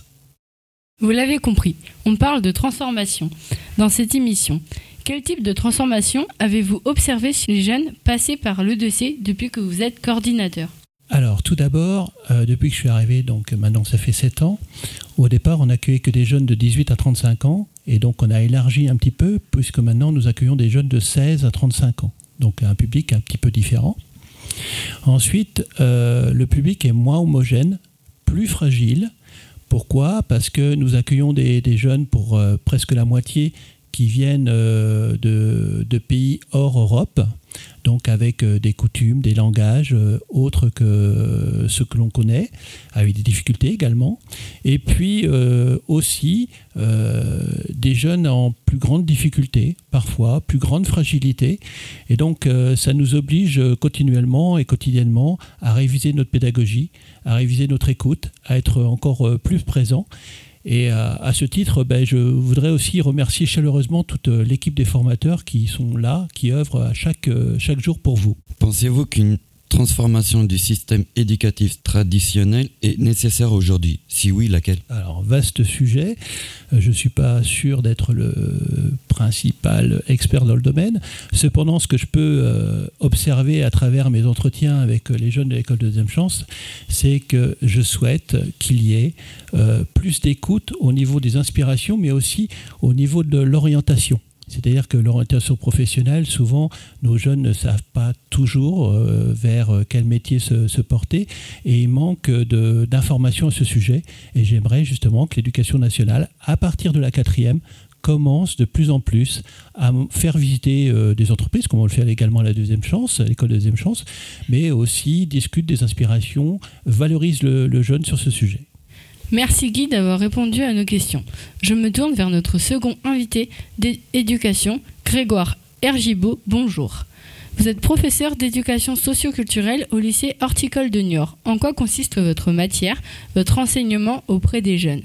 Vous l'avez compris, on parle de transformation dans cette émission. Quel type de transformation avez-vous observé chez les jeunes passés par l'E2C depuis que vous êtes coordinateur? Alors, tout d'abord, euh, depuis que je suis arrivé, donc maintenant ça fait 7 ans, au départ, on n'accueillait que des jeunes de 18 à 35 ans, et donc on a élargi un petit peu, puisque maintenant nous accueillons des jeunes de 16 à 35 ans, donc un public un petit peu différent. Ensuite, euh, le public est moins homogène, plus fragile. Pourquoi? Parce que nous accueillons des, jeunes pour euh, presque la moitié qui viennent euh, de pays hors Europe, donc avec euh, des coutumes, des langages euh, autres que ceux que l'on connaît, avec des difficultés également. Et puis euh, aussi des jeunes en plus grande difficulté, parfois, plus grande fragilité. Et donc ça nous oblige continuellement et quotidiennement à réviser notre pédagogie, à réviser notre écoute, à être encore plus présent. Et à, à ce titre, ben, je voudrais aussi remercier chaleureusement toute euh, l'équipe des formateurs qui sont là, qui œuvrent à chaque, euh, chaque jour pour vous. Pensez-vous qu'une transformation du système éducatif traditionnel est nécessaire aujourd'hui? Si oui, laquelle? Alors, vaste sujet. Euh, Je ne suis pas sûr d'être le principal expert dans le domaine. Cependant, ce que je peux euh, observer à travers mes entretiens avec euh, les jeunes de l'école de deuxième chance, c'est que je souhaite qu'il y ait plus d'écoute au niveau des inspirations, mais aussi au niveau de l'orientation. C'est-à-dire que l'orientation professionnelle, souvent, nos jeunes ne savent pas toujours euh, vers euh, quel métier se, porter et il manque d'informations à ce sujet. Et j'aimerais justement que l'éducation nationale, à partir de la quatrième, commence de plus en plus à faire visiter euh, des entreprises, comme on le fait également à la deuxième chance, à l'école de deuxième chance, mais aussi discute des inspirations, valorise le jeune sur ce sujet. Merci Guy d'avoir répondu à nos questions. Je me tourne vers notre second invité d'éducation, Grégoire Ergibaud. Bonjour. Vous êtes professeur d'éducation socioculturelle au lycée Horticole de Niort. En quoi consiste votre matière, votre enseignement auprès des jeunes?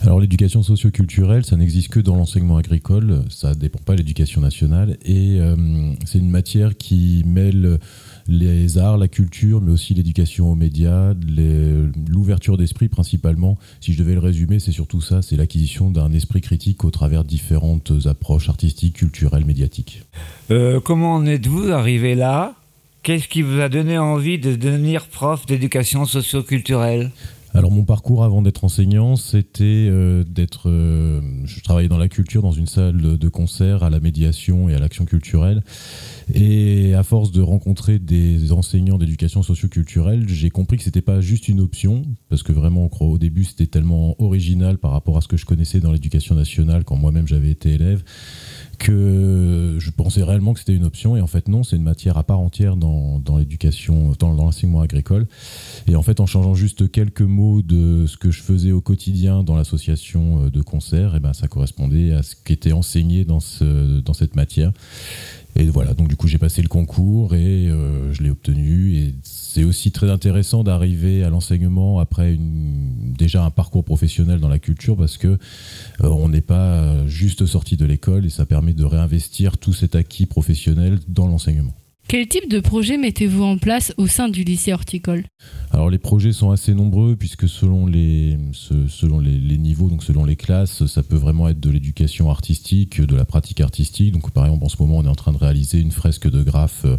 Alors l'éducation socio-culturelle, ça n'existe que dans l'enseignement agricole, ça ne dépend pas de l'éducation nationale, et euh, c'est une matière qui mêle les arts, la culture, mais aussi l'éducation aux médias, l'ouverture d'esprit principalement. Si je devais le résumer, c'est surtout ça, c'est l'acquisition d'un esprit critique au travers différentes approches artistiques, culturelles, médiatiques. Euh, comment en êtes-vous arrivé là? Qu'est-ce qui vous a donné envie de devenir prof d'éducation socioculturelle? Alors mon parcours avant d'être enseignant, c'était euh, d'être... euh, je travaillais dans la culture, dans une salle de, concert, à la médiation et à l'action culturelle. Et à force de rencontrer des enseignants d'éducation socioculturelle, j'ai compris que c'était pas juste une option, parce que vraiment, au début, c'était tellement original par rapport à ce que je connaissais dans l'éducation nationale quand moi-même j'avais été élève, que je pensais réellement que c'était une option. Et en fait, non, c'est une matière à part entière dans, dans l'éducation, dans, dans l'enseignement agricole. Et en fait, en changeant juste quelques mots de ce que je faisais au quotidien dans l'association euh, de concert, et ben, ça correspondait à ce qui était enseigné dans, ce, dans cette matière. Et voilà, donc du coup j'ai passé le concours et euh, je l'ai obtenu. C'est aussi très intéressant d'arriver à l'enseignement après déjà un parcours professionnel dans la culture parce que euh, on n'est pas juste sorti de l'école et ça permet de réinvestir tout cet acquis professionnel dans l'enseignement. Quel type de projet mettez-vous en place au sein du lycée horticole Alors les projets sont assez nombreux puisque selon les, selon les, niveaux, donc selon les classes, ça peut vraiment être de l'éducation artistique, de la pratique artistique. Donc par exemple en ce moment on est en train de réaliser une fresque de graphes euh,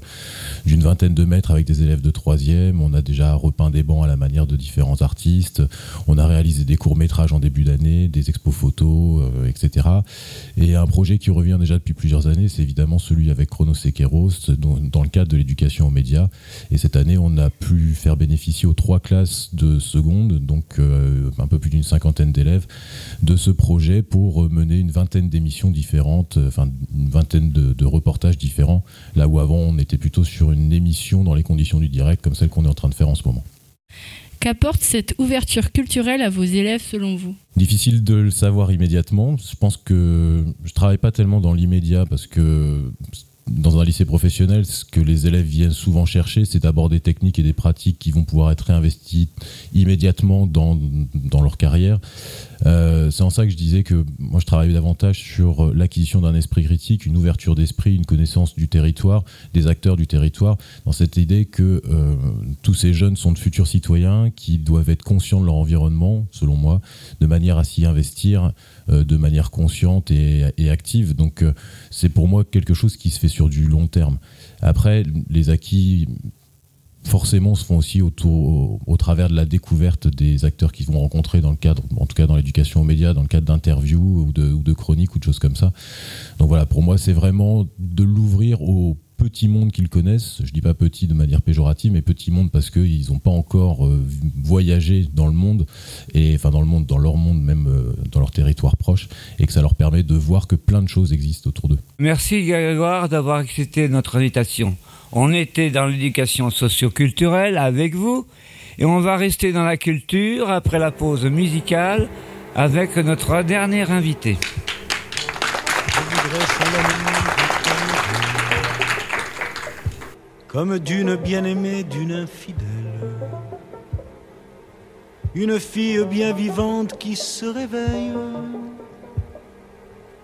d'une vingtaine de mètres avec des élèves de troisième. On a déjà repeint des bancs à la manière de différents artistes. On a réalisé des courts métrages en début d'année, des expos photos, euh, etc. Et un projet qui revient déjà depuis plusieurs années, c'est évidemment celui avec Chronos et Kéros, dont- dans le cadre de l'éducation aux médias. Et cette année, on a pu faire bénéficier aux trois classes de seconde, donc euh, un peu plus d'une cinquantaine d'élèves, de ce projet pour mener une vingtaine d'émissions différentes, euh, enfin une vingtaine de, de reportages différents, là où avant on était plutôt sur une émission dans les conditions du direct, comme celle qu'on est en train de faire en ce moment. Qu'apporte cette ouverture culturelle à vos élèves selon vous? Difficile de le savoir immédiatement. Je pense que je travaille pas tellement dans l'immédiat parce que dans un lycée professionnel, ce que les élèves viennent souvent chercher, c'est d'abord des techniques et des pratiques qui vont pouvoir être réinvesties immédiatement dans, dans leur carrière. Euh, c'est en ça que je disais que moi je travaille davantage sur l'acquisition d'un esprit critique, une ouverture d'esprit, une connaissance du territoire, des acteurs du territoire, dans cette idée que euh, tous ces jeunes sont de futurs citoyens qui doivent être conscients de leur environnement, selon moi, de manière à s'y investir euh, de manière consciente et, active. Donc euh, c'est pour moi quelque chose qui se fait sur du long terme. Après, les acquis forcément se font aussi autour, au, travers de la découverte des acteurs qu'ils vont rencontrer dans le cadre, en tout cas dans l'éducation aux médias, dans le cadre d'interviews ou de, ou de chroniques ou de choses comme ça. Donc voilà, pour moi, c'est vraiment de l'ouvrir au petit monde qu'ils connaissent. Je dis pas petit de manière péjorative, mais petit monde parce qu'ils n'ont pas encore euh, voyagé dans le monde, et enfin dans le monde, dans leur monde, même euh, dans leur territoire proche, et que ça leur permet de voir que plein de choses existent autour d'eux. Merci Grégoire d'avoir accepté notre invitation. On était dans l'éducation socioculturelle avec vous et on va rester dans la culture après la pause musicale avec notre dernier invité. Comme d'une bien-aimée, d'une infidèle. Une fille bien vivante qui se réveille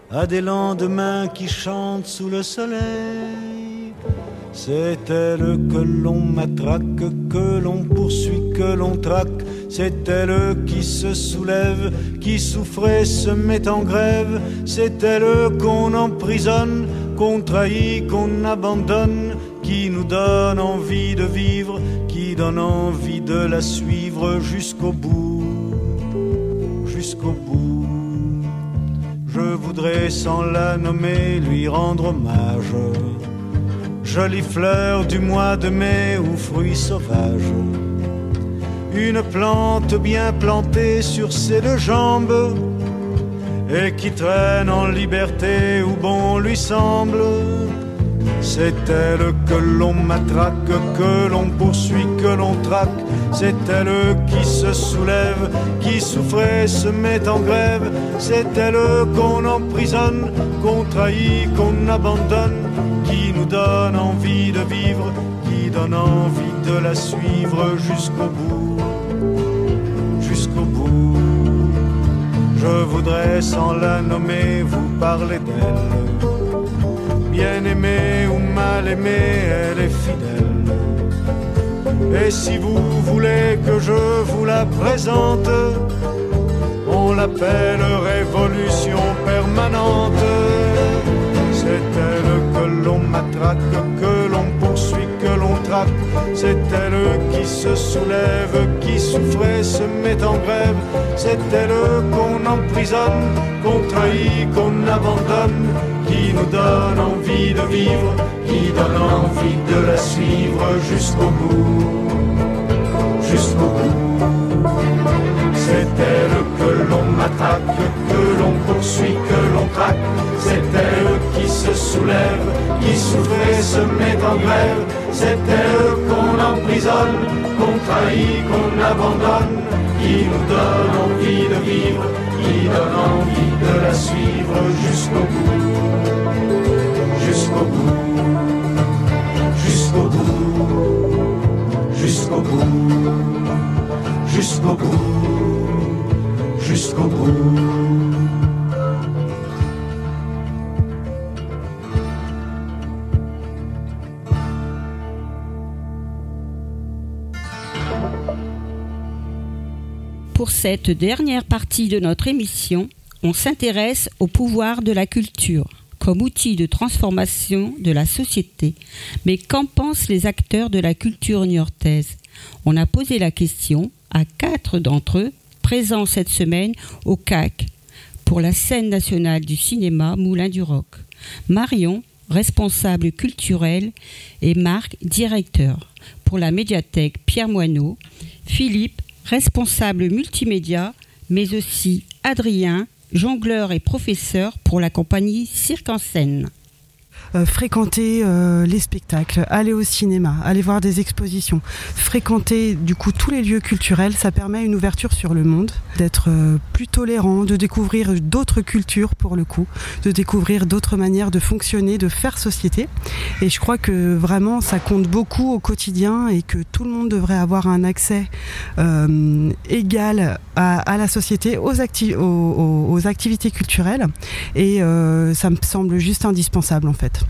à des lendemains qui chantent sous le soleil. C'est elle que l'on matraque, que l'on poursuit, que l'on traque. C'est elle qui se soulève, qui souffrait, se met en grève. C'est elle qu'on emprisonne, qu'on trahit, qu'on abandonne, qui nous donne envie de vivre, qui donne envie de la suivre jusqu'au bout, jusqu'au bout. Je voudrais sans la nommer lui rendre hommage. Jolie fleur du mois de mai ou fruit sauvage. Une plante bien plantée sur ses deux jambes et qui traîne en liberté où bon lui semble. C'est elle que l'on matraque, que l'on poursuit, que l'on traque. C'est elle qui se soulève, qui souffrait, se met en grève. C'est elle qu'on emprisonne, qu'on trahit, qu'on abandonne, qui nous donne envie de vivre, qui donne envie de la suivre jusqu'au bout, Je voudrais sans la nommer vous parler d'elle bien aimée ou mal aimée, elle est fidèle. Et si vous voulez que je vous la présente, on l'appelle révolution permanente. C'est elle que l'on matraque, C'est elle qui se soulève, qui souffrait se met en grève. C'est elle qu'on emprisonne, qu'on trahit, qu'on abandonne, qui nous donne envie de vivre, qui donne envie de la suivre jusqu'au bout, jusqu'au bout. C'est elle que l'on attaque, que l'on poursuit, que l'on traque. C'est elle qui se soulève, qui souffre et se met en grève. C'est elle qu'on emprisonne, qu'on trahit, qu'on abandonne, qui nous donne envie de vivre, qui donne envie de la suivre jusqu'au bout, jusqu'au bout, jusqu'au bout, jusqu'au bout, jusqu'au bout, jusqu'au bout. Cette dernière partie de notre émission, on s'intéresse au pouvoir de la culture comme outil de transformation de la société. Mais qu'en pensent les acteurs de la culture niortaise On a posé la question à quatre d'entre eux, présents cette semaine au CAC pour la scène nationale du cinéma Moulin du Roc. Marion, responsable culturel, et Marc, directeur. Pour la médiathèque Pierre Moineau, Philippe, responsable multimédia, mais aussi Adrien, jongleur et professeur pour la compagnie Cirque en scène. Euh, fréquenter euh, les spectacles, aller au cinéma, aller voir des expositions, fréquenter du coup tous les lieux culturels, ça permet une ouverture sur le monde, d'être euh, plus tolérant, de découvrir d'autres cultures pour le coup, de découvrir d'autres manières de fonctionner, de faire société. Et je crois que vraiment ça compte beaucoup au quotidien et que tout le monde devrait avoir un accès égal à, la société, aux, activités culturelles. Et ça me semble juste indispensable en fait.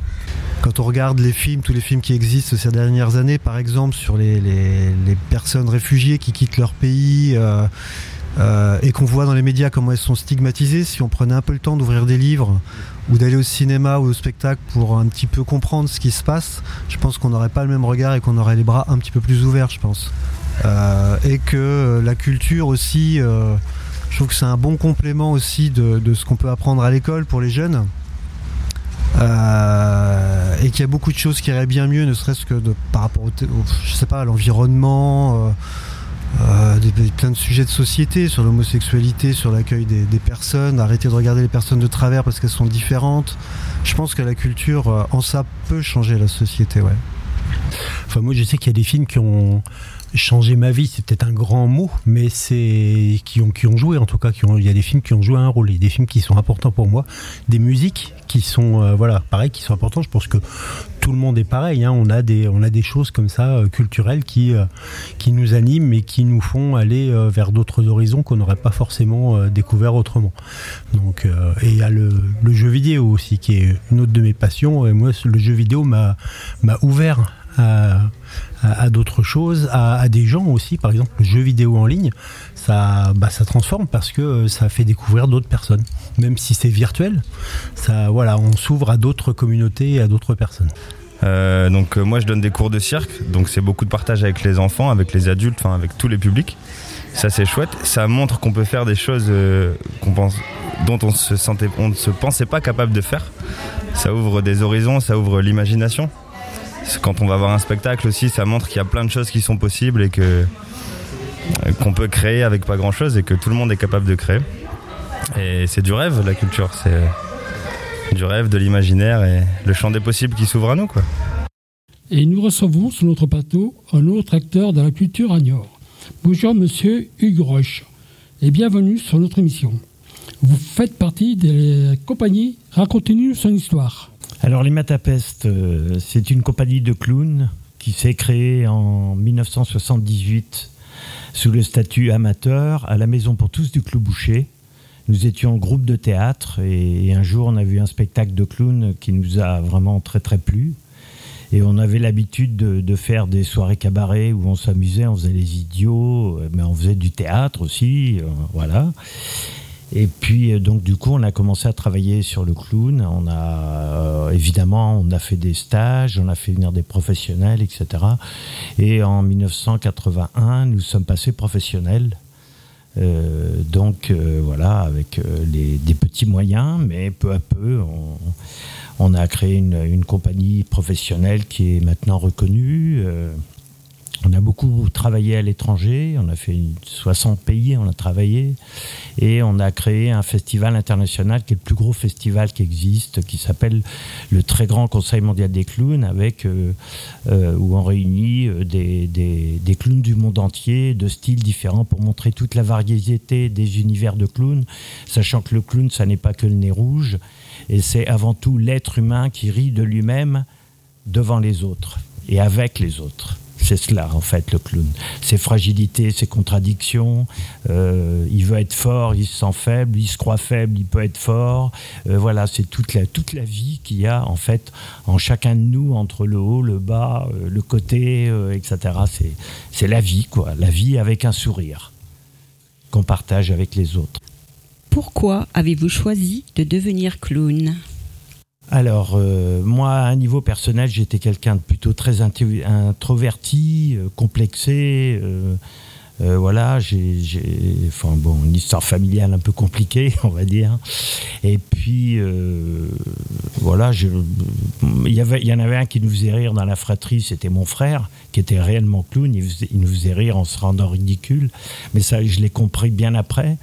Quand on regarde les films, tous les films qui existent ces dernières années, par exemple sur les, personnes réfugiées qui quittent leur pays, euh, euh, et qu'on voit dans les médias comment elles sont stigmatisées, si on prenait un peu le temps d'ouvrir des livres ou d'aller au cinéma ou au spectacle pour un petit peu comprendre ce qui se passe, je pense qu'on n'aurait pas le même regard et qu'on aurait les bras un petit peu plus ouverts, je pense. Euh, et que la culture aussi, je trouve que c'est un bon complément aussi de ce qu'on peut apprendre à l'école pour les jeunes. Euh, et qu'il y a beaucoup de choses qui iraient bien mieux, ne serait-ce que par rapport à l'environnement, euh, euh, des, plein de sujets de société, sur l'homosexualité, sur l'accueil des, personnes, arrêter de regarder les personnes de travers parce qu'elles sont différentes. Je pense que la culture, en ça, peut changer la société, ouais. Enfin, moi, je sais qu'il y a des films qui ont changer ma vie, c'est peut-être un grand mot, mais c'est qui ont, qui ont joué en tout cas. Il y a des films qui ont joué un rôle, il y a des films qui sont importants pour moi, des musiques qui sont euh, voilà pareil, qui sont importantes. Je pense que tout le monde est pareil. Hein. On a des on a des choses comme ça euh, culturelles qui euh, qui nous animent et qui nous font aller vers d'autres horizons qu'on n'aurait pas forcément découvert autrement. Donc et il y a le, le, jeu vidéo aussi qui est une autre de mes passions. Et moi, le jeu vidéo m'a ouvert à à, d'autres choses, à, des gens aussi. Par exemple, le jeu vidéo en ligne, ça, bah, ça transforme parce que ça fait découvrir d'autres personnes. Même si c'est virtuel, ça, voilà, on s'ouvre à d'autres communautés et à d'autres personnes. Euh, donc euh, moi je donne des cours de cirque, donc c'est beaucoup de partage avec les enfants, avec les adultes, avec tous les publics. Ça c'est chouette. Ça montre qu'on peut faire des choses euh, dont on se sentait, on ne se pensait pas capable de faire. Ça ouvre des horizons, ça ouvre l'imagination quand on va voir un spectacle aussi, ça montre qu'il y a plein de choses qui sont possibles et que qu'on peut créer avec pas grand chose et que tout le monde est capable de créer. Et c'est du rêve, la culture. C'est du rêve, de l'imaginaire et le champ des possibles qui s'ouvre à nous. Quoi. Et nous recevons sur notre plateau un autre acteur de la culture à Niort. Bonjour, monsieur Hugues Roche, et bienvenue sur notre émission. Vous faites partie des compagnies Racontez-nous son histoire. Alors les Matapest, euh, c'est une compagnie de clowns qui s'est créée en 1978 sous le statut amateur à la Maison pour tous du Clou Boucher. Nous étions groupe de théâtre et, un jour on a vu un spectacle de clowns qui nous a vraiment très très plu. Et on avait l'habitude de, faire des soirées cabaret où on s'amusait, on faisait les idiots, mais on faisait du théâtre aussi, euh, voilà. Et puis euh, donc du coup on a commencé à travailler sur le clown. On a euh, évidemment on a fait des stages, on a fait venir des professionnels, etc. Et en 1981 nous sommes passés professionnels. Euh, donc voilà avec des petits moyens, mais peu à peu on, a créé une compagnie professionnelle qui est maintenant reconnue. On a beaucoup travaillé à l'étranger, on a fait une- 60 pays, on a travaillé, et on a créé un festival international qui est le plus gros festival qui existe, qui s'appelle le Très Grand Conseil Mondial des Clowns, avec, euh, euh, où on réunit euh, des, des- des clowns du monde entier, de styles différents, pour montrer toute la variété des univers de clowns, sachant que le clown, ça n'est pas que le nez rouge, et c'est avant tout l'être humain qui rit de lui-même devant les autres et avec les autres. C'est cela, en fait, le clown. Ses fragilités, ses contradictions. euh, il veut être fort, il se sent faible. Il se croit faible, il peut être fort. Euh, voilà, c'est toute la, toute la vie qu'il y a, en fait, en chacun de nous, entre le haut, le bas, euh, le côté, etc. C'est- C'est la vie, quoi. La vie avec un sourire qu'on partage avec les autres. Pourquoi avez-vous choisi de devenir clown? Alors, euh, moi, à un niveau personnel, j'étais quelqu'un de plutôt très introverti, euh, complexé. euh, voilà, j'ai, enfin bon, une histoire familiale un peu compliquée, on va dire. Et puis, voilà, il y en avait un qui nous faisait rire dans la fratrie, c'était mon frère, qui était réellement clown. Il nous faisait rire en se rendant ridicule, mais ça, je l'ai compris bien après.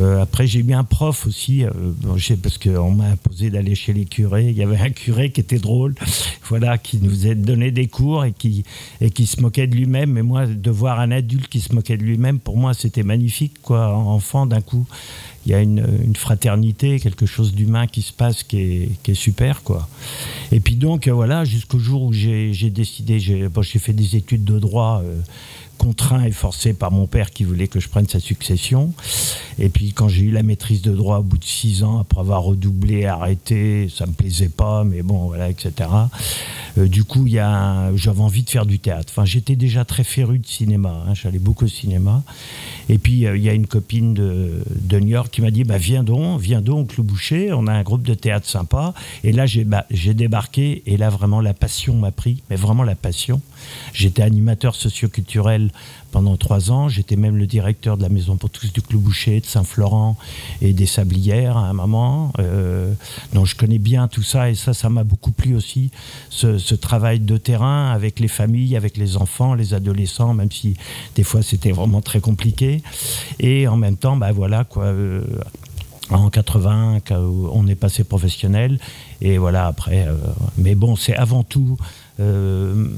Euh, après, j'ai eu un prof aussi, euh, parce qu'on m'a imposé d'aller chez les curés. Il y avait un curé qui était drôle, voilà, qui nous a donné des cours et qui, et qui se moquait de lui-même. Mais moi, de voir un adulte qui se moquait de lui-même, pour moi, c'était magnifique, quoi. Enfant, d'un coup, il y a une, une fraternité, quelque chose d'humain qui se passe qui est, qui est super, quoi. Et puis donc, euh, voilà, jusqu'au jour où j'ai décidé, j'ai fait des études de droit. Contraint et forcé par mon père qui voulait que je prenne sa succession. Et puis quand j'ai eu la maîtrise de droit au bout de six ans, après avoir redoublé, arrêté, ça me plaisait pas, mais bon, voilà, etc. Euh, du coup, j'avais envie de faire du théâtre. Enfin, j'étais déjà très féru de cinéma. hein, J'allais beaucoup au cinéma. Et puis, euh, il y a une copine de, New York qui m'a dit bah, Viens donc, viens donc, Clou Boucher. On a un groupe de théâtre sympa. Et là, j'ai bah, j'ai débarqué. Et là, vraiment, la passion m'a pris. Mais vraiment, la passion. J'étais animateur socioculturel pendant trois ans. J'étais même le directeur de la Maison pour tous du Clou Boucher, de Saint-Florent et des Sablières à un moment. Euh, donc, je connais bien tout ça. Et ça, ça m'a beaucoup plu aussi. Ce, travail de terrain avec les familles, avec les enfants, les adolescents, même si des fois c'était vraiment très compliqué. Et en même temps, bah voilà quoi. euh, en 80, quand on est passé professionnel, et voilà après. euh, mais bon, c'est avant tout euh,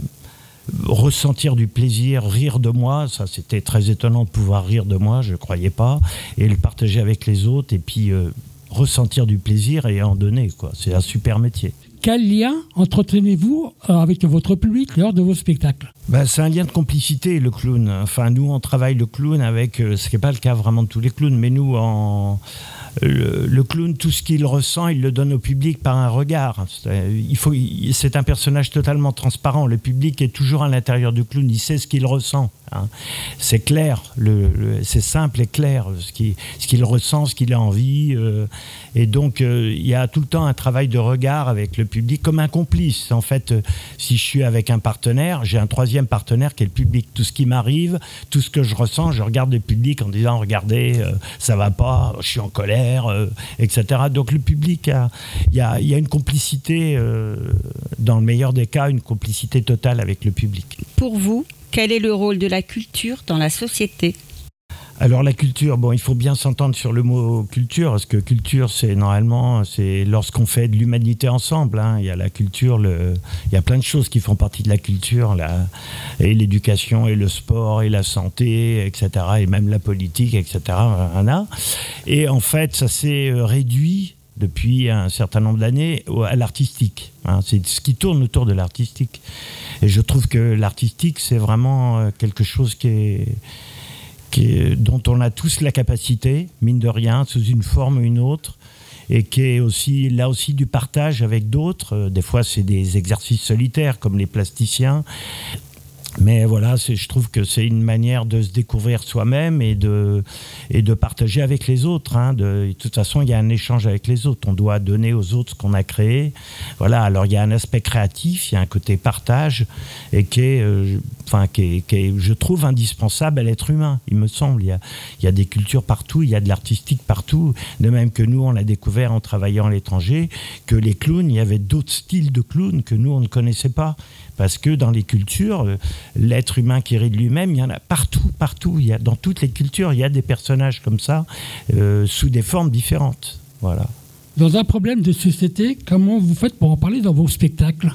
ressentir du plaisir, rire de moi. Ça, c'était très étonnant de pouvoir rire de moi, je ne croyais pas, et le partager avec les autres, et puis euh, ressentir du plaisir et en donner. quoi. C'est un super métier. Quel lien entretenez-vous euh, avec votre public lors de vos spectacles? Bah, c'est un lien de complicité, le clown. Enfin, nous, on travaille le clown avec, euh, ce qui n'est pas le cas vraiment de tous les clowns, mais nous, en, le, clown, tout ce qu'il ressent, il le donne au public par un regard. Il- c'est un personnage totalement transparent. Le public est toujours à l'intérieur du clown, il sait ce qu'il ressent. hein. C'est clair, le, c'est simple et clair ce qu'il, ce qu'il ressent, ce qu'il a envie. euh, et donc, euh, il y a tout le temps un travail de regard avec le public, comme un complice. En fait, euh, si je suis avec un partenaire, j'ai un troisième partenaire qui est le public. Tout ce qui m'arrive, tout ce que je ressens, je regarde le public en disant Regardez, euh, ça va pas, je suis en colère, euh, etc. Donc, le public, a- il y a, il y a une complicité, euh, dans le meilleur des cas, une complicité totale avec le public. Pour vous, quel est le rôle de la culture dans la société? Alors la culture, bon, il faut bien s'entendre sur le mot culture, parce que culture, c'est normalement, c'est lorsqu'on fait de l'humanité ensemble. hein. Il y a la culture, il y a plein de choses qui font partie de la culture, la, et l'éducation, et le sport, et la santé, etc., et même la politique, etc. Et en fait, ça s'est euh, réduit depuis un certain nombre d'années à l'artistique. hein. C'est ce qui tourne autour de l'artistique. Et je trouve que l'artistique, c'est vraiment euh, quelque chose qui est dont on a tous la capacité, mine de rien, sous une forme ou une autre, et qui est aussi là aussi du partage avec d'autres. Euh, Des fois, c'est des exercices solitaires comme les plasticiens. Mais voilà, je trouve que c'est une manière de se découvrir soi-même et de, partager avec les autres. hein. De, toute façon, il y a un échange avec les autres. On doit donner aux autres ce qu'on a créé. Voilà, alors il y a un aspect créatif, il y a un côté partage, et qui est, euh, enfin, qui qui je trouve, indispensable à l'être humain, il me semble. Il y, a, il y a des cultures partout, il y a de l'artistique partout. De même que nous, on l'a découvert en travaillant à l'étranger, que les clowns, il y avait d'autres styles de clowns que nous, on ne connaissait pas. Parce que dans les cultures, euh, l'être humain qui rit de lui-même, il y en a partout, partout. Il y a, dans toutes les cultures, il y a des personnages comme ça, euh, sous des formes différentes. Voilà. Dans un problème de société, comment vous faites pour en parler dans vos spectacles?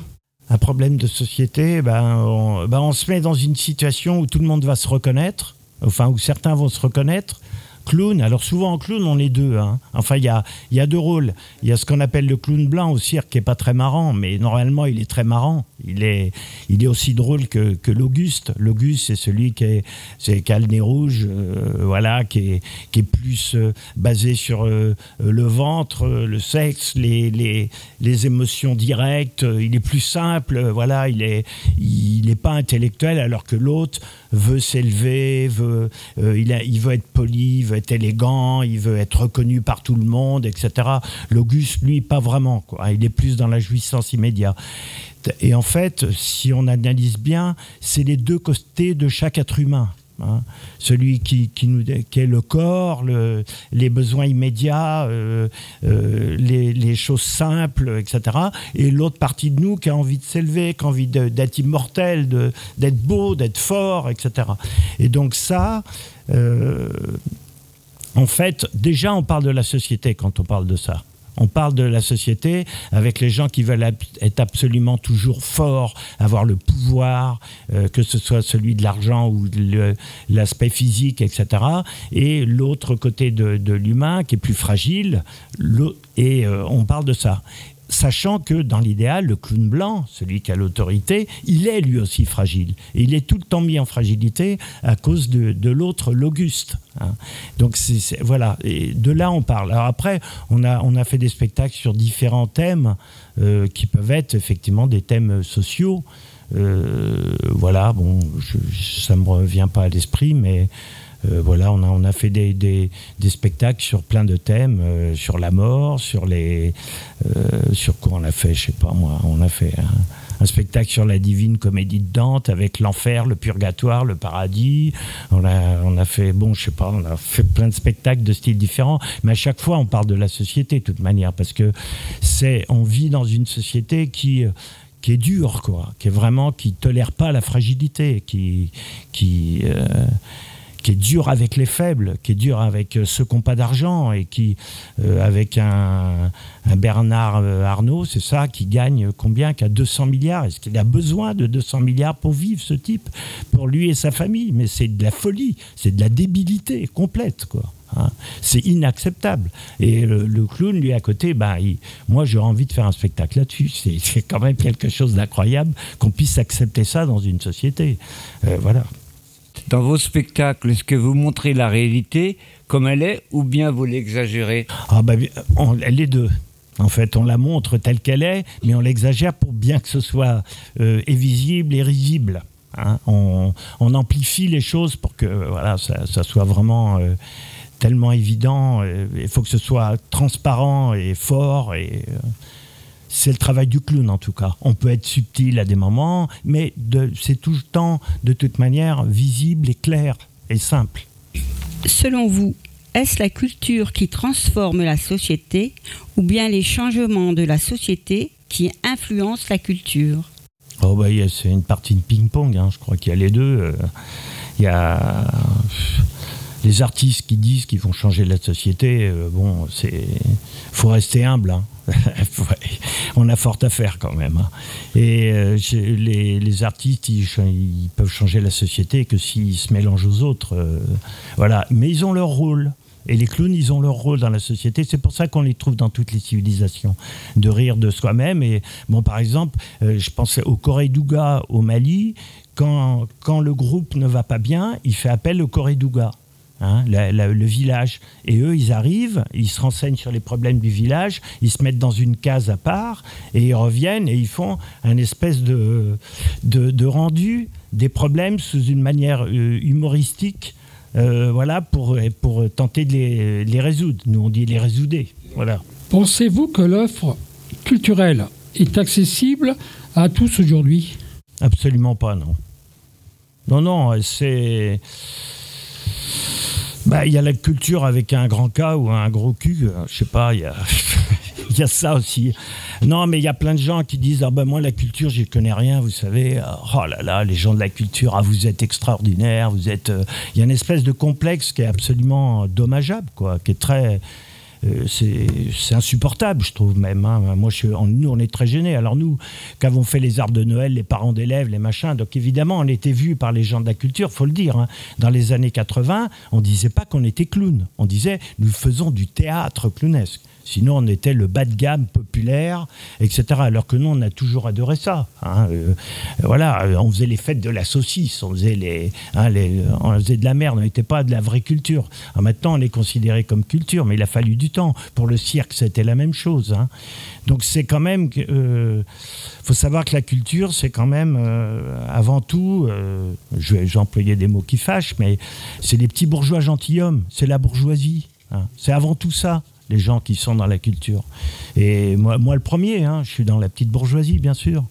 Un problème de société, ben on, ben on se met dans une situation où tout le monde va se reconnaître, enfin où certains vont se reconnaître. Clown, alors souvent en clown on est deux. hein. Enfin il y a, y a deux rôles. Il y a ce qu'on appelle le clown blanc au cirque qui est pas très marrant, mais normalement il est très marrant. Il est, il est aussi drôle que, que l'Auguste. L'Auguste c'est celui qui est, c'est qui a le nez rouge, euh, voilà, qui est, qui est plus euh, basé sur euh, le ventre, le sexe, les, les, les émotions directes. Il est plus simple, voilà, il est, il n'est pas intellectuel, alors que l'autre veut s'élever, veut, euh, il, il veut être poli, il veut être élégant, il veut être reconnu par tout le monde, etc. L'Auguste, lui, pas vraiment. Quoi. Il est plus dans la jouissance immédiate. Et en fait, si on analyse bien, c'est les deux côtés de chaque être humain. Hein. Celui qui, qui, est le corps, le- les besoins immédiats, euh, euh, les, choses simples, etc. Et l'autre partie de nous qui a envie de s'élever, qui a envie d'être immortel, d'être beau, d'être fort, etc. Et donc ça, euh, en fait, déjà on parle de la société quand on parle de ça. On parle de la société avec les gens qui veulent être absolument toujours forts, avoir le pouvoir, euh, que ce soit celui de l'argent ou l'aspect physique, etc. Et l'autre côté de, l'humain qui est plus fragile. Et euh, on parle de ça. Sachant que dans l'idéal, le clown blanc, celui qui a l'autorité, il est lui aussi fragile. Et il est tout le temps mis en fragilité à cause de, de l'autre, l'Auguste. hein. Donc voilà, de là on parle. Alors après, on a, on a fait des spectacles sur différents thèmes euh, qui peuvent être effectivement des thèmes sociaux. Euh, voilà, bon, ça me revient pas à l'esprit, mais voilà, on a, on a fait des, des- spectacles sur plein de thèmes, euh, sur la mort, sur les, euh, sur quoi on a fait, je sais pas moi, on a fait un, spectacle sur la divine comédie de Dante avec l'enfer, le purgatoire, le paradis. On a, on a fait, bon, je sais pas, on a fait plein de spectacles de styles différents, mais à chaque fois on parle de la société de toute manière parce que c'est, on vit dans une société qui euh, qui est dure, quoi, qui est vraiment, qui tolère pas la fragilité, qui, qui, euh, qui est dur avec les faibles, qui est dur avec euh, ceux qui n'ont pas d'argent et qui, euh, avec un, Bernard euh, Arnault, c'est ça, qui gagne combien Qui a 200 milliards? Est-ce qu'il a besoin de 200 milliards pour vivre, ce type? Pour lui et sa famille Mais c'est de la folie, c'est de la débilité complète, quoi. hein. c'est inacceptable. Et le, clown, lui, à côté, il- moi, j'aurais envie de faire un spectacle là-dessus. C'est quand même quelque chose d'incroyable qu'on puisse accepter ça dans une société. Voilà. Dans vos spectacles, est-ce que vous montrez la réalité comme elle est ou bien vous l'exagérez? Ah bah, on- les deux. En fait, on la montre telle qu'elle est, mais on l'exagère pour bien que ce soit euh, visible et risible. hein. On, amplifie les choses pour que euh, voilà, ça, soit vraiment euh, tellement évident. euh, Il faut que ce soit transparent et fort. Et, c'est le travail du clown en tout cas. On peut être subtil à des moments, mais de- c'est tout le temps, de toute manière, visible et clair et simple. Selon vous, est-ce la culture qui transforme la société ou bien les changements de la société qui influencent la culture? Oh bah, c'est une partie de ping-pong, hein, je crois qu'il y a les deux. euh, Il y a les artistes qui disent qu'ils vont changer la société. euh, bon, c'est faut rester humble. hein. On a fort à faire quand même. hein. Et euh, les, les artistes, ils, peuvent changer la société que s'ils se mélangent aux autres. euh, voilà. Mais ils ont leur rôle. Et les clowns, ils ont leur rôle dans la société. C'est pour ça qu'on les trouve dans toutes les civilisations. De rire de soi-même. Et bon, par exemple, je pensais au Corée-Douga au Mali. Quand, quand le groupe ne va pas bien, il fait appel au Corée-Douga. Hein, la- la- le village. Et eux, ils arrivent, ils se renseignent sur les problèmes du village, ils se mettent dans une case à part, et ils reviennent et ils font un espèce de, de, de rendu des problèmes sous une manière euh, humoristique, euh, voilà, pour, pour tenter de les, les résoudre. Nous, on dit les résoudre. Voilà. Pensez-vous que l'offre culturelle est accessible à tous aujourd'hui? Absolument pas, non. Non, non, c'est. Bah, il y a la culture avec un grand K ou un gros cul. euh, Je sais pas, il y a. Il y a ça aussi. Non, mais il y a plein de gens qui disent Ah ben moi, la culture, j'y connais rien, vous savez. Oh là là, les gens de la culture, ah, vous êtes extraordinaires, vous êtes. euh, Il y a une espèce de complexe qui est absolument dommageable, quoi, qui est très. Euh, c'est insupportable, je trouve même. hein. Moi, nous, on est très gênés. Alors nous, qu'avons fait les arbres de Noël, les parents d'élèves, les machins. Donc évidemment, on était vus par les gens de la culture, faut le dire. hein. Dans les années 80, on disait pas qu'on était clown. On disait nous faisons du théâtre clownesque. Sinon, on était le bas de gamme populaire, etc. Alors que nous, on a toujours adoré ça. hein. Euh, voilà, euh, on faisait les fêtes de la saucisse, on faisait, les, hein, les- on faisait de la merde, on n'était pas de la vraie culture. Maintenant, on est considéré comme culture, mais il a fallu du temps. Pour le cirque, c'était la même chose. hein. Donc c'est quand même... euh, faut savoir que la culture, c'est quand même, euh, avant tout, euh, j'employais des mots qui fâchent, mais c'est les petits bourgeois gentilshommes, c'est la bourgeoisie. C'est avant tout ça les gens qui sont dans la culture. Et moi, moi le premier, hein, je suis dans la petite bourgeoisie, bien sûr.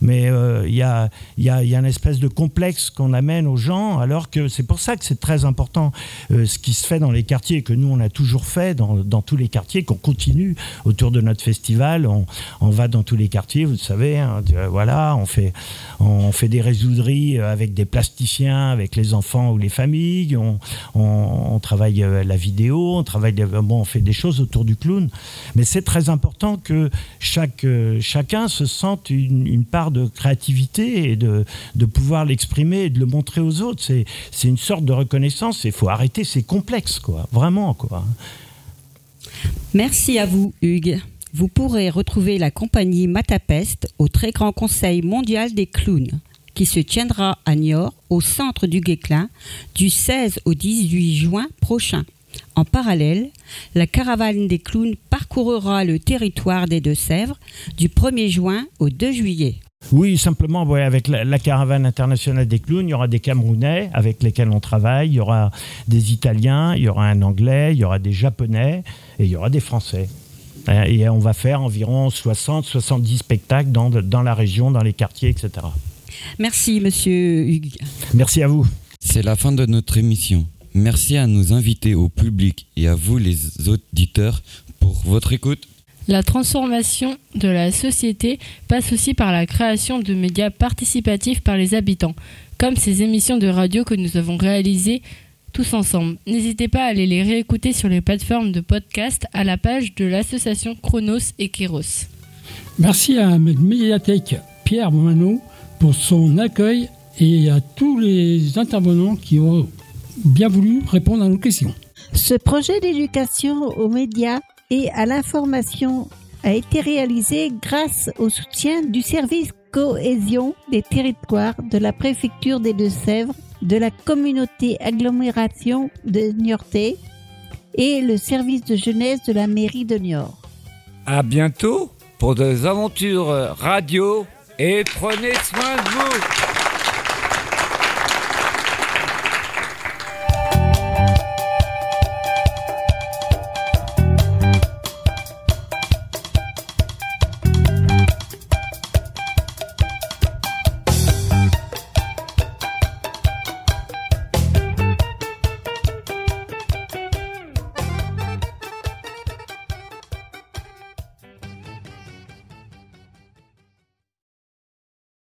Mais euh, il y, a, y, a, y a une espèce de complexe qu'on amène aux gens, alors que c'est pour ça que c'est très important euh, ce qui se fait dans les quartiers, que nous, on a toujours fait dans, dans tous les quartiers, qu'on continue autour de notre festival. On, on va dans tous les quartiers, vous le savez. hein, voilà, on fait, on fait des résoudries euh, avec des plasticiens, avec les enfants ou les familles. On, on, on travaille la vidéo, on travaille, bon, on fait des choses autour du clown. Mais c'est très important que chaque, euh, chacun se sente une, part de créativité et de, de pouvoir l'exprimer et de le montrer aux autres. C'est, c'est une sorte de reconnaissance. Il faut arrêter, c'est complexe, quoi. Vraiment, quoi. Merci à vous, Hugues. Vous pourrez retrouver la compagnie Matapest au très grand conseil mondial des clowns qui se tiendra à Niort au centre du Guéclin du 16 au 18 juin prochain. En parallèle, la caravane des clowns parcourra le territoire des Deux-Sèvres du 1er juin au 2 juillet. Oui, simplement, ouais, avec la, la caravane internationale des clowns, il y aura des Camerounais avec lesquels on travaille, il y aura des Italiens, il y aura un Anglais, il y aura des Japonais et il y aura des Français. Euh, Et on va faire environ 60-70 spectacles dans, dans la région, dans les quartiers, etc. Merci, monsieur Hugues. Merci à vous. C'est la fin de notre émission. Merci à nos invités, au public et à vous les auditeurs pour votre écoute. La transformation de la société passe aussi par la création de médias participatifs par les habitants, comme ces émissions de radio que nous avons réalisées tous ensemble. N'hésitez pas à aller les réécouter sur les plateformes de podcast à la page de l'association Chronos et Kéros. Merci à notre médiathèque Pierre Moineau pour son accueil et à tous les intervenants qui ont bien voulu répondre à nos questions. Ce projet d'éducation aux médias et à l'information a été réalisé grâce au soutien du service cohésion des territoires de la préfecture des Deux-Sèvres, de la communauté agglomération de Niortais et le service de jeunesse de la mairie de Niort. À bientôt pour des aventures radio et prenez soin de vous.